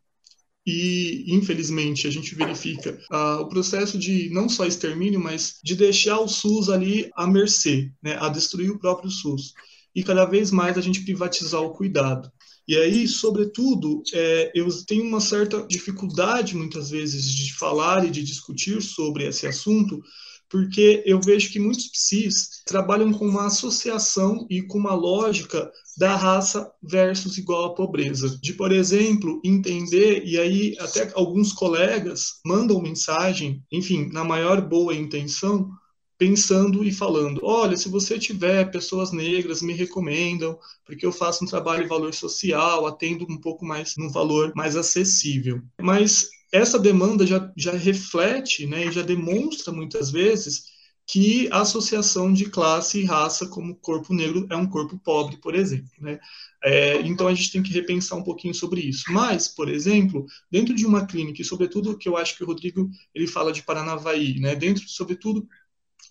Speaker 3: E, infelizmente, a gente verifica ah, o processo de não só extermínio, mas de deixar o SUS ali à mercê, né, a destruir o próprio SUS. E cada vez mais a gente privatizar o cuidado. E aí, sobretudo, é, eu tenho uma certa dificuldade, muitas vezes, de falar e de discutir sobre esse assunto, porque eu vejo que muitos psis trabalham com uma associação e com uma lógica da raça versus igual à pobreza. De, por exemplo, entender, e aí até alguns colegas mandam mensagem, enfim, na maior boa intenção, pensando e falando: olha, se você tiver pessoas negras, me recomendam, porque eu faço um trabalho de valor social, atendo um pouco mais no valor mais acessível. Mas essa demanda já, já reflete né, e já demonstra muitas vezes que a associação de classe e raça como corpo negro é um corpo pobre, por exemplo. Né? É, então a gente tem que repensar um pouquinho sobre isso. Mas, por exemplo, dentro de uma clínica, e sobretudo que eu acho que o Rodrigo ele fala de Paranavaí, né? dentro, sobretudo,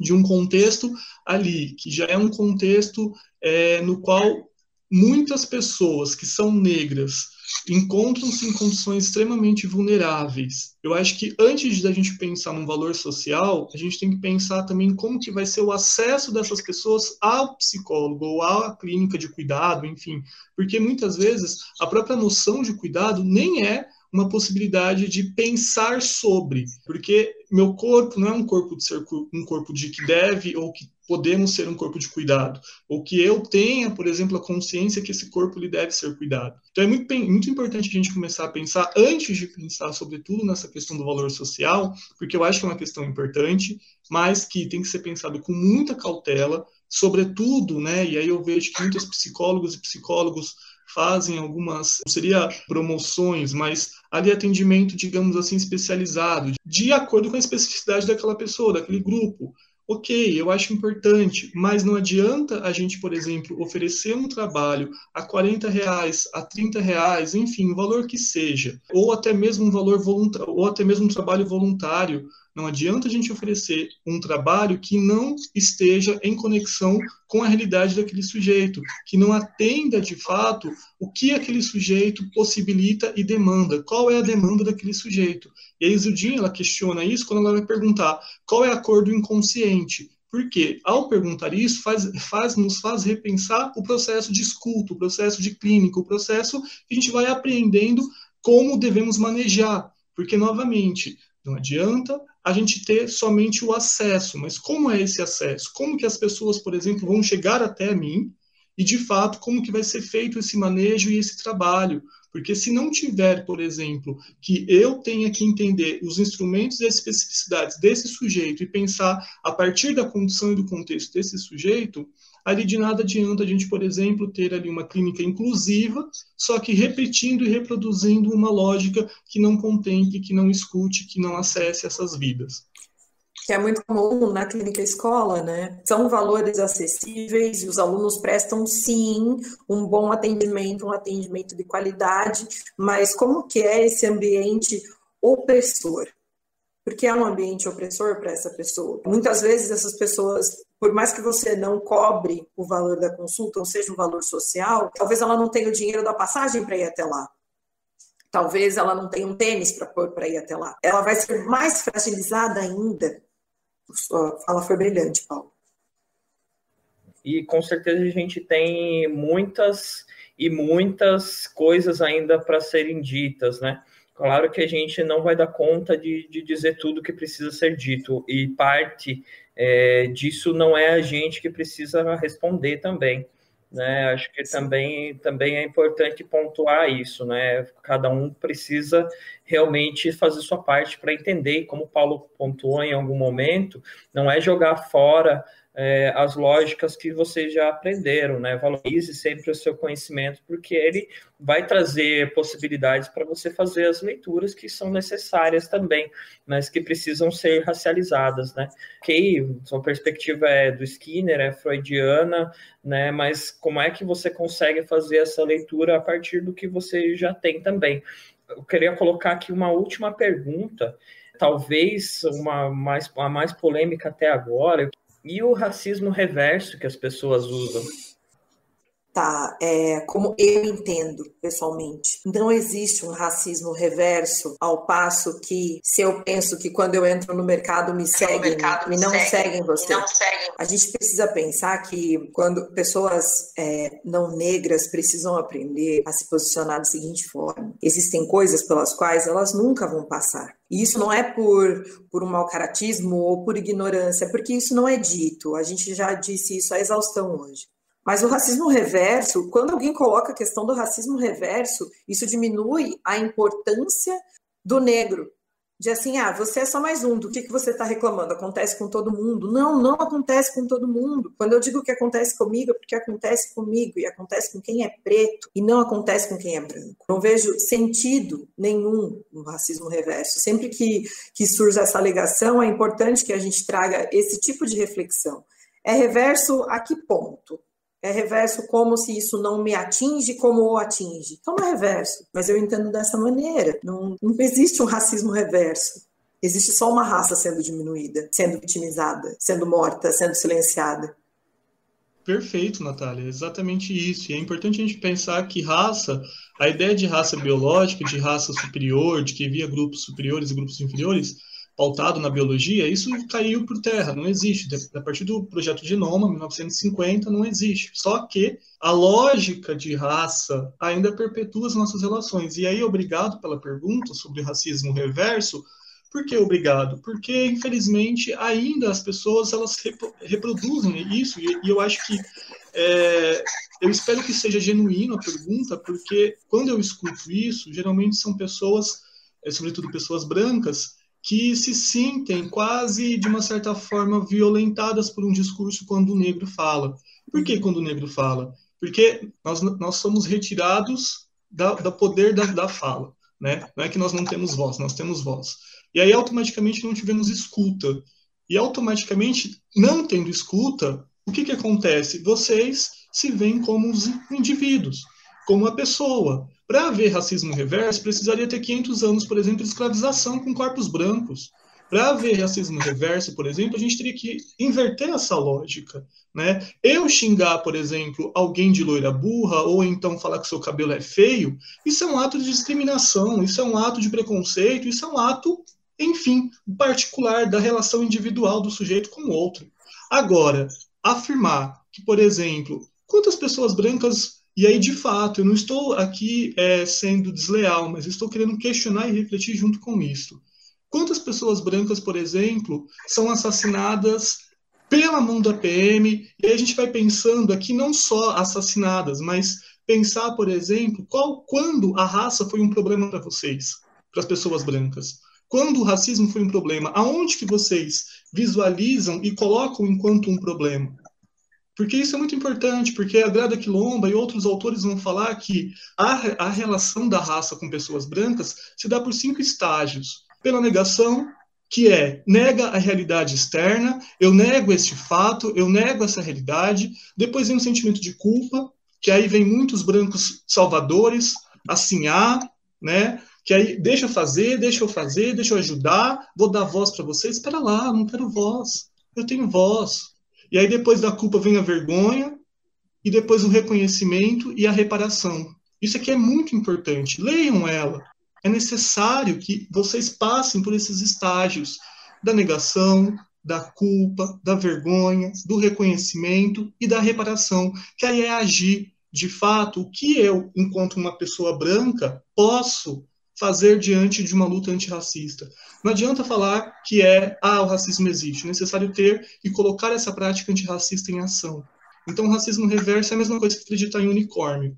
Speaker 3: de um contexto ali, que já é um contexto é, no qual muitas pessoas que são negras encontram-se em condições extremamente vulneráveis. Eu acho que antes da gente pensar num valor social, a gente tem que pensar também como que vai ser o acesso dessas pessoas ao psicólogo ou à clínica de cuidado, enfim, porque muitas vezes a própria noção de cuidado nem é uma possibilidade de pensar sobre, porque meu corpo não é um corpo de ser um corpo de que deve ou que podemos ser um corpo de cuidado, ou que eu tenha, por exemplo, a consciência que esse corpo lhe deve ser cuidado. Então é muito, muito importante a gente começar a pensar, antes de pensar sobretudo nessa questão do valor social, porque eu acho que é uma questão importante, mas que tem que ser pensado com muita cautela, sobretudo, né, e aí eu vejo que muitos psicólogos e psicólogos fazem algumas, seria promoções, mas ali atendimento, digamos assim, especializado, de acordo com a especificidade daquela pessoa, daquele grupo Ok, eu acho importante, mas não adianta a gente, por exemplo, oferecer um trabalho a 40 reais, a 30 reais, enfim, o valor que seja, ou até mesmo um valor voluntário, ou até mesmo um trabalho voluntário. Não adianta a gente oferecer um trabalho que não esteja em conexão com a realidade daquele sujeito, que não atenda de fato o que aquele sujeito possibilita e demanda, qual é a demanda daquele sujeito. E a Isildinha, ela questiona isso quando ela vai perguntar qual é a cor do inconsciente. Porque, ao perguntar isso, faz, faz, nos faz repensar o processo de escuta, o processo de clínica, o processo que a gente vai aprendendo como devemos manejar. Porque, novamente, não adianta a gente ter somente o acesso, mas como é esse acesso? Como que as pessoas, por exemplo, vão chegar até mim e, de fato, como que vai ser feito esse manejo e esse trabalho? Porque se não tiver, por exemplo, que eu tenha que entender os instrumentos e as especificidades desse sujeito e pensar a partir da condição e do contexto desse sujeito, ali de nada adianta a gente, por exemplo, ter ali uma clínica inclusiva, só que repetindo e reproduzindo uma lógica que não contemple, que não escute, que não acesse essas vidas
Speaker 2: que é muito comum na clínica escola, né? São valores acessíveis e os alunos prestam sim um bom atendimento, um atendimento de qualidade, mas como que é esse ambiente opressor? Porque é um ambiente opressor para essa pessoa. Muitas vezes essas pessoas, por mais que você não cobre o valor da consulta, ou seja, um valor social, talvez ela não tenha o dinheiro da passagem para ir até lá. Talvez ela não tenha um tênis para pôr para ir até lá. Ela vai ser mais fragilizada ainda sua fala foi brilhante, Paulo.
Speaker 1: E com certeza a gente tem muitas e muitas coisas ainda para serem ditas, né? Claro que a gente não vai dar conta de, de dizer tudo que precisa ser dito, e parte é, disso não é a gente que precisa responder também. Né? Acho que também, também é importante pontuar isso, né? Cada um precisa realmente fazer sua parte para entender, como o Paulo pontuou em algum momento, não é jogar fora é, as lógicas que vocês já aprenderam, né? Valorize sempre o seu conhecimento, porque ele vai trazer possibilidades para você fazer as leituras que são necessárias também, mas que precisam ser racializadas, né? Ok, sua perspectiva é do Skinner, é freudiana, né? Mas como é que você consegue fazer essa leitura a partir do que você já tem também? Eu queria colocar aqui uma última pergunta, talvez uma mais, a mais polêmica até agora, e o racismo reverso que as pessoas usam?
Speaker 2: Tá, é, como eu entendo pessoalmente, não existe um racismo reverso, ao passo que se eu penso que quando eu entro no mercado me seguem mercado e não segue, seguem você. Não seguem. A gente precisa pensar que quando pessoas é, não negras precisam aprender a se posicionar da seguinte forma: existem coisas pelas quais elas nunca vão passar. E isso não é por, por um mau caratismo ou por ignorância, porque isso não é dito. A gente já disse isso à exaustão hoje. Mas o racismo reverso, quando alguém coloca a questão do racismo reverso, isso diminui a importância do negro. De assim, ah, você é só mais um, do que, que você está reclamando? Acontece com todo mundo? Não, não acontece com todo mundo. Quando eu digo que acontece comigo, é porque acontece comigo e acontece com quem é preto e não acontece com quem é branco. Não vejo sentido nenhum no racismo reverso. Sempre que, que surge essa alegação, é importante que a gente traga esse tipo de reflexão. É reverso a que ponto? É reverso como se isso não me atinge como o atinge. Então é reverso, mas eu entendo dessa maneira. Não, não existe um racismo reverso. Existe só uma raça sendo diminuída, sendo vitimizada, sendo morta, sendo silenciada.
Speaker 3: Perfeito, Natália, exatamente isso. E é importante a gente pensar que raça, a ideia de raça biológica, de raça superior, de que havia grupos superiores e grupos inferiores, pautado na biologia, isso caiu por terra, não existe. A partir do projeto Genoma, 1950, não existe. Só que a lógica de raça ainda perpetua as nossas relações. E aí, obrigado pela pergunta sobre racismo reverso. Por que obrigado? Porque, infelizmente, ainda as pessoas elas reproduzem isso, e, eu acho que é, eu espero que seja genuíno a pergunta, porque quando eu escuto isso, geralmente são pessoas, é, sobretudo pessoas brancas, que se sentem quase, de uma certa forma, violentadas por um discurso quando o negro fala. Por que quando o negro fala? Porque nós, nós somos retirados da, da poder da, da fala. Né? Não é que nós não temos voz, nós temos voz. E aí, automaticamente, não tivemos escuta. E automaticamente, não tendo escuta, o que, que acontece? Vocês se veem como os indivíduos, como uma pessoa. Para haver racismo reverso, precisaria ter 500 anos, por exemplo, de escravização com corpos brancos. Para haver racismo reverso, por exemplo, a gente teria que inverter essa lógica. Né? Eu xingar, por exemplo, alguém de loira burra, ou então falar que seu cabelo é feio, isso é um ato de discriminação, isso é um ato de preconceito, isso é um ato, enfim, particular da relação individual do sujeito com o outro. Agora, afirmar que, por exemplo, quantas pessoas brancas e aí, de fato, eu não estou aqui é, sendo desleal, mas estou querendo questionar e refletir junto com isso. Quantas pessoas brancas, por exemplo, são assassinadas pela mão da PM? E aí a gente vai pensando aqui não só assassinadas, mas pensar, por exemplo, qual, quando a raça foi um problema para vocês, para as pessoas brancas. Quando o racismo foi um problema, aonde que vocês visualizam e colocam enquanto um problema? Porque isso é muito importante, porque a Grada Quilomba e outros autores vão falar que a, a relação da raça com pessoas brancas se dá por cinco estágios. Pela negação, que é nega a realidade externa, eu nego este fato, eu nego essa realidade. Depois vem um sentimento de culpa, que aí vem muitos brancos salvadores, assim há, né? Que aí deixa eu fazer, deixa eu fazer, deixa eu ajudar, vou dar voz para vocês. Espera lá, não quero voz. Eu tenho voz. E aí depois da culpa vem a vergonha, e depois o reconhecimento e a reparação. Isso aqui é muito importante. Leiam ela. É necessário que vocês passem por esses estágios da negação, da culpa, da vergonha, do reconhecimento e da reparação, que aí é agir de fato o que eu, enquanto uma pessoa branca, posso fazer diante de uma luta antirracista. Não adianta falar que é, ah, o racismo existe. É necessário ter e colocar essa prática antirracista em ação. Então, o racismo reverso é a mesma coisa que acreditar em unicórnio.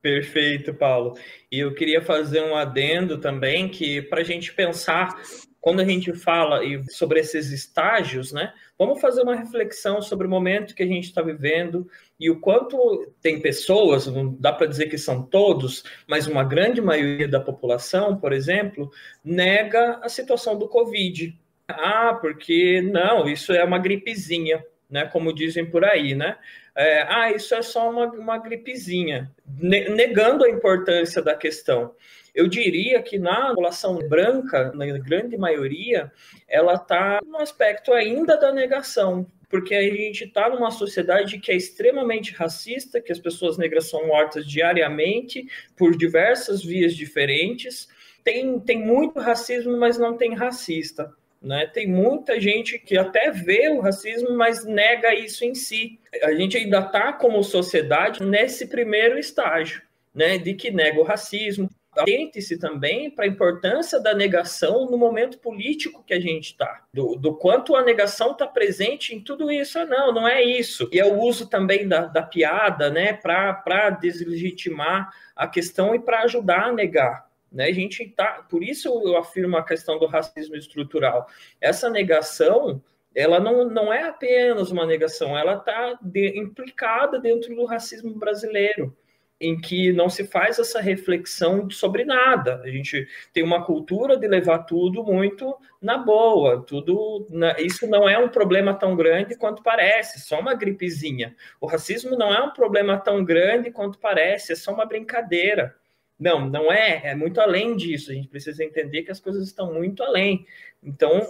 Speaker 1: Perfeito, Paulo. E eu queria fazer um adendo também que para a gente pensar quando a gente fala sobre esses estágios, né? Vamos fazer uma reflexão sobre o momento que a gente está vivendo e o quanto tem pessoas, não dá para dizer que são todos, mas uma grande maioria da população, por exemplo, nega a situação do Covid. Ah, porque não, isso é uma gripezinha, né? Como dizem por aí, né? É, ah, isso é só uma, uma gripezinha, negando a importância da questão. Eu diria que na população branca, na grande maioria, ela está no aspecto ainda da negação, porque a gente está numa sociedade que é extremamente racista, que as pessoas negras são mortas diariamente por diversas vias diferentes. Tem, tem muito racismo, mas não tem racista. Né? Tem muita gente que até vê o racismo, mas nega isso em si. A gente ainda está, como sociedade, nesse primeiro estágio, né? de que nega o racismo, atente-se também para a importância da negação no momento político que a gente está, do, do, quanto a negação está presente em tudo isso. Ah, não, não é isso. E é o uso também da, da piada né, para deslegitimar a questão e para ajudar a negar. Né? A gente tá, por isso eu afirmo a questão do racismo estrutural. Essa negação ela não, não é apenas uma negação, ela está de, implicada dentro do racismo brasileiro em que não se faz essa reflexão sobre nada. A gente tem uma cultura de levar tudo muito na boa, tudo na... isso não é um problema tão grande quanto parece, só uma gripezinha. O racismo não é um problema tão grande quanto parece, é só uma brincadeira. Não, não é, é muito além disso. A gente precisa entender que as coisas estão muito além. Então,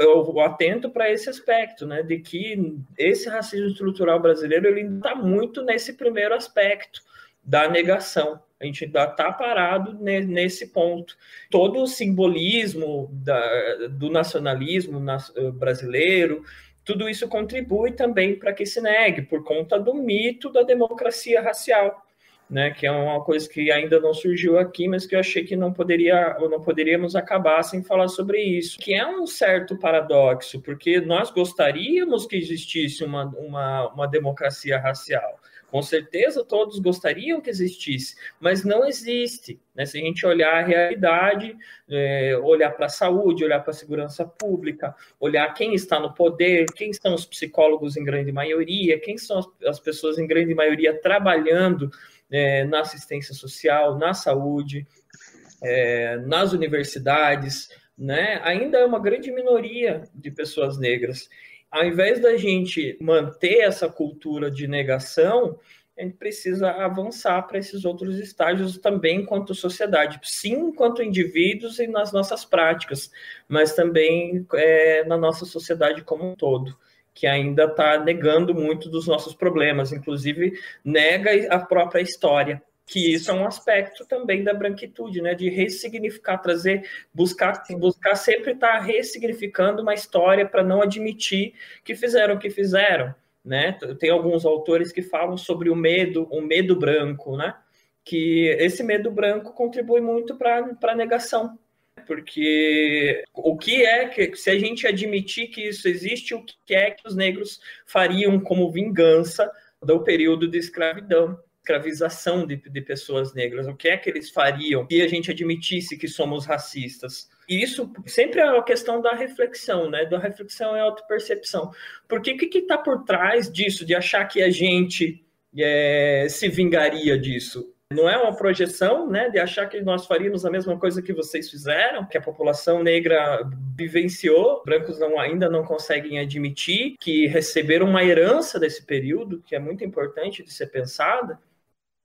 Speaker 1: eu, atento para esse aspecto, né, de que esse racismo estrutural brasileiro ele está muito nesse primeiro aspecto da negação. A gente ainda está parado nesse ponto. Todo o simbolismo da, do nacionalismo eh, brasileiro, tudo isso contribui também para que se negue, por conta do mito da democracia racial. Né, que é uma coisa que ainda não surgiu aqui, mas que eu achei que não poderia, ou não poderíamos acabar sem falar sobre isso, que é um certo paradoxo, porque nós gostaríamos que existisse uma, uma, uma democracia racial, com certeza todos gostariam que existisse, mas não existe. Né? Se a gente olhar a realidade, é, olhar para a saúde, olhar para a segurança pública, olhar quem está no poder, quem são os psicólogos em grande maioria, quem são as, as pessoas em grande maioria trabalhando é, na assistência social, na saúde, é, nas universidades, né, ainda é uma grande minoria de pessoas negras. Ao invés da gente manter essa cultura de negação, a gente precisa avançar para esses outros estágios também enquanto sociedade, sim, enquanto indivíduos e nas nossas práticas, mas também é, na nossa sociedade como um todo, que ainda está negando muito dos nossos problemas, inclusive nega a própria história que isso é um aspecto também da branquitude, né? De ressignificar, trazer, buscar, buscar sempre estar tá ressignificando uma história para não admitir que fizeram o que fizeram, né? Tem alguns autores que falam sobre o medo, o medo branco, né? Que esse medo branco contribui muito para a negação, porque o que é que, se a gente admitir que isso existe, o que é que os negros fariam como vingança do período de escravidão? Escravização de, de pessoas negras. O que é que eles fariam se a gente admitisse que somos racistas? E isso sempre é a questão da reflexão, né? Da reflexão e autopercepção. Porque o que está por trás disso, de achar que a gente é, se vingaria disso? Não é uma projeção, né, de achar que nós faríamos a mesma coisa que vocês fizeram, que a população negra vivenciou, brancos não, ainda não conseguem admitir que receberam uma herança desse período, que é muito importante de ser pensada.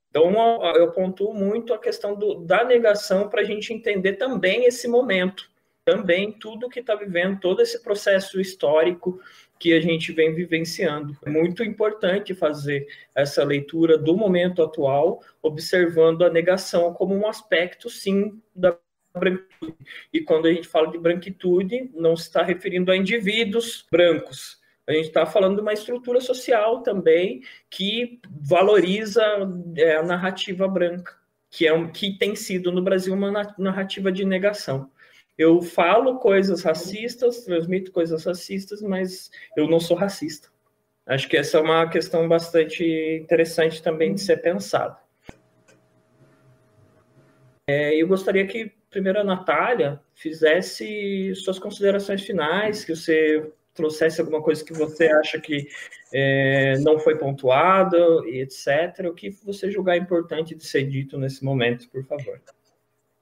Speaker 1: Então, eu pontuo muito a questão do, da negação para a gente entender também esse momento, também tudo que está vivendo, todo esse processo histórico que a gente vem vivenciando. É muito importante fazer essa leitura do momento atual, observando a negação como um aspecto, sim, da branquitude. E quando a gente fala de branquitude, não se está referindo a indivíduos brancos, a gente está falando de uma estrutura social também que valoriza é, a narrativa branca, que, é, que tem sido no Brasil uma narrativa de negação. Eu falo coisas racistas, transmito coisas racistas, mas eu não sou racista. Acho que essa é uma questão bastante interessante também de ser pensada. É, eu gostaria que primeiro a Natália fizesse suas considerações finais, que você trouxesse alguma coisa que você acha que é, não foi pontuada, e etc. O que você julgar importante de ser dito nesse momento, por favor.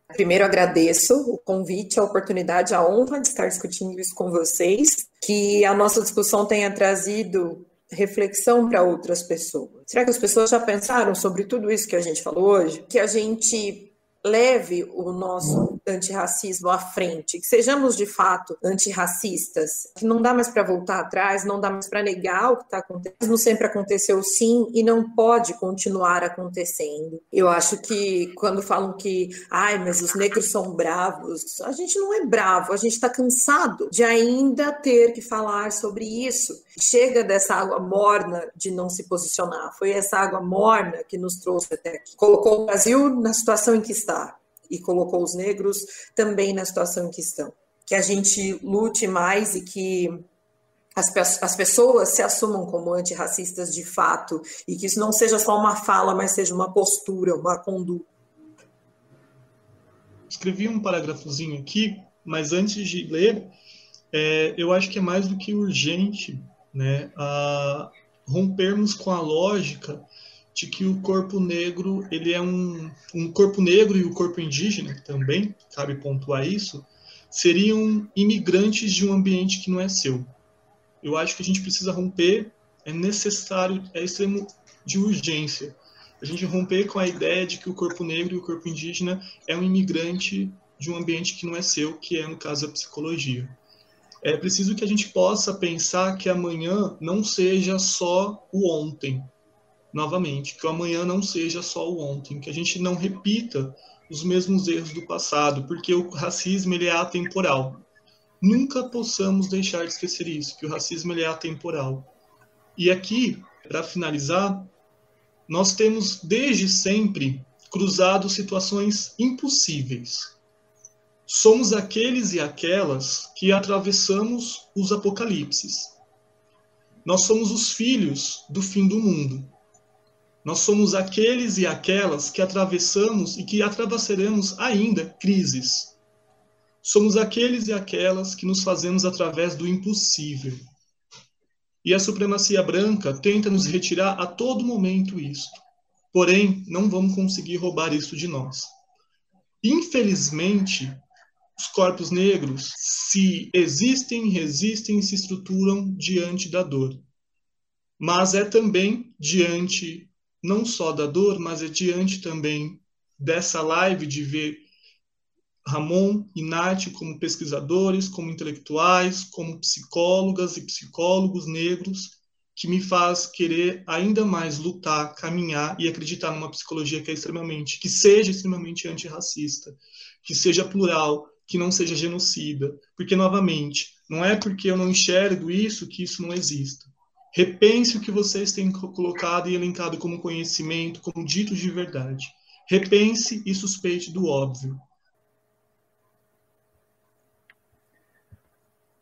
Speaker 2: Primeiro agradeço o convite, a oportunidade, a honra de estar discutindo isso com vocês, que a nossa discussão tenha trazido reflexão para outras pessoas. Será que as pessoas já pensaram sobre tudo isso que a gente falou hoje? Que a gente leve o nosso antirracismo à frente, que sejamos de fato antirracistas, que não dá mais para voltar atrás, não dá mais para negar o que está acontecendo, não sempre aconteceu sim e não pode continuar acontecendo. Eu acho que quando falam que, ai, mas os negros são bravos, a gente não é bravo, a gente está cansado de ainda ter que falar sobre isso. Chega dessa água morna de não se posicionar. Foi essa água morna que nos trouxe até aqui. Colocou o Brasil na situação em que está e colocou os negros também na situação em que estão. Que a gente lute mais e que as, as pessoas se assumam como antirracistas de fato e que isso não seja só uma fala, mas seja uma postura, uma conduta.
Speaker 3: Escrevi um parágrafozinho aqui, mas antes de ler, é, eu acho que é mais do que urgente né, a rompermos com a lógica de que o corpo negro ele é um, um corpo negro e o corpo indígena também cabe pontuar isso seriam imigrantes de um ambiente que não é seu. Eu acho que a gente precisa romper é necessário é extremo de urgência. A gente romper com a ideia de que o corpo negro e o corpo indígena é um imigrante de um ambiente que não é seu que é no caso a psicologia. É preciso que a gente possa pensar que amanhã não seja só o ontem novamente, que o amanhã não seja só o ontem, que a gente não repita os mesmos erros do passado, porque o racismo ele é atemporal. Nunca possamos deixar de esquecer isso, que o racismo ele é atemporal. E aqui, para finalizar, nós temos desde sempre cruzado situações impossíveis. Somos aqueles e aquelas que atravessamos os apocalipses. Nós somos os filhos do fim do mundo. Nós somos aqueles e aquelas que atravessamos e que atravessaremos ainda crises. Somos aqueles e aquelas que nos fazemos através do impossível. E a supremacia branca tenta nos retirar a todo momento isto. Porém, não vamos conseguir roubar isso de nós. Infelizmente, os corpos negros se existem, resistem, se estruturam diante da dor. Mas é também diante não só da dor, mas é diante também dessa live de ver Ramon e Nath como pesquisadores, como intelectuais, como psicólogas e psicólogos negros, que me faz querer ainda mais lutar, caminhar e acreditar numa psicologia que é extremamente, que seja extremamente antirracista, que seja plural, que não seja genocida, porque novamente, não é porque eu não enxergo isso que isso não exista. Repense o que vocês têm colocado e elencado como conhecimento, como dito de verdade. Repense e suspeite do óbvio.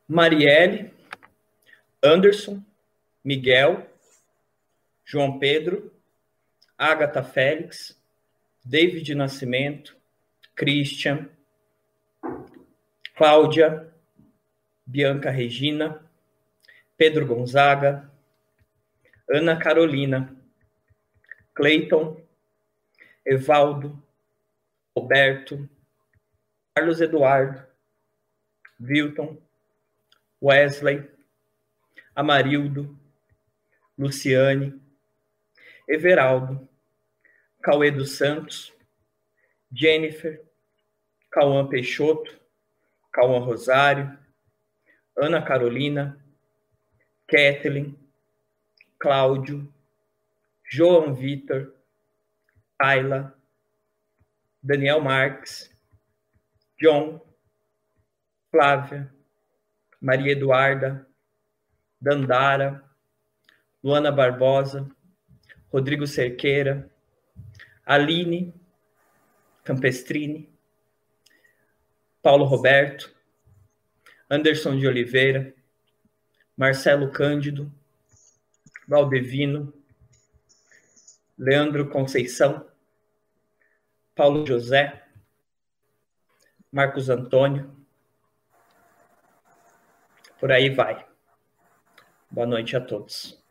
Speaker 1: Marielle, Anderson, Miguel, João Pedro, Agatha Félix, David Nascimento, Christian, Cláudia, Bianca Regina, Pedro Gonzaga, Ana Carolina, Cleiton, Evaldo, Roberto, Carlos Eduardo, Wilton, Wesley, Amarildo, Luciane, Everaldo, Cauê dos Santos, Jennifer, Cauã Peixoto, Cauã Rosário, Ana Carolina, Kathleen, Cláudio, João Vitor, Ayla, Daniel Marques, John, Flávia, Maria Eduarda, Dandara, Luana Barbosa, Rodrigo Cerqueira, Aline Campestrini, Paulo Roberto, Anderson de Oliveira, Marcelo Cândido, Valdevino, Leandro Conceição, Paulo José, Marcos Antônio, por aí vai. Boa noite a todos.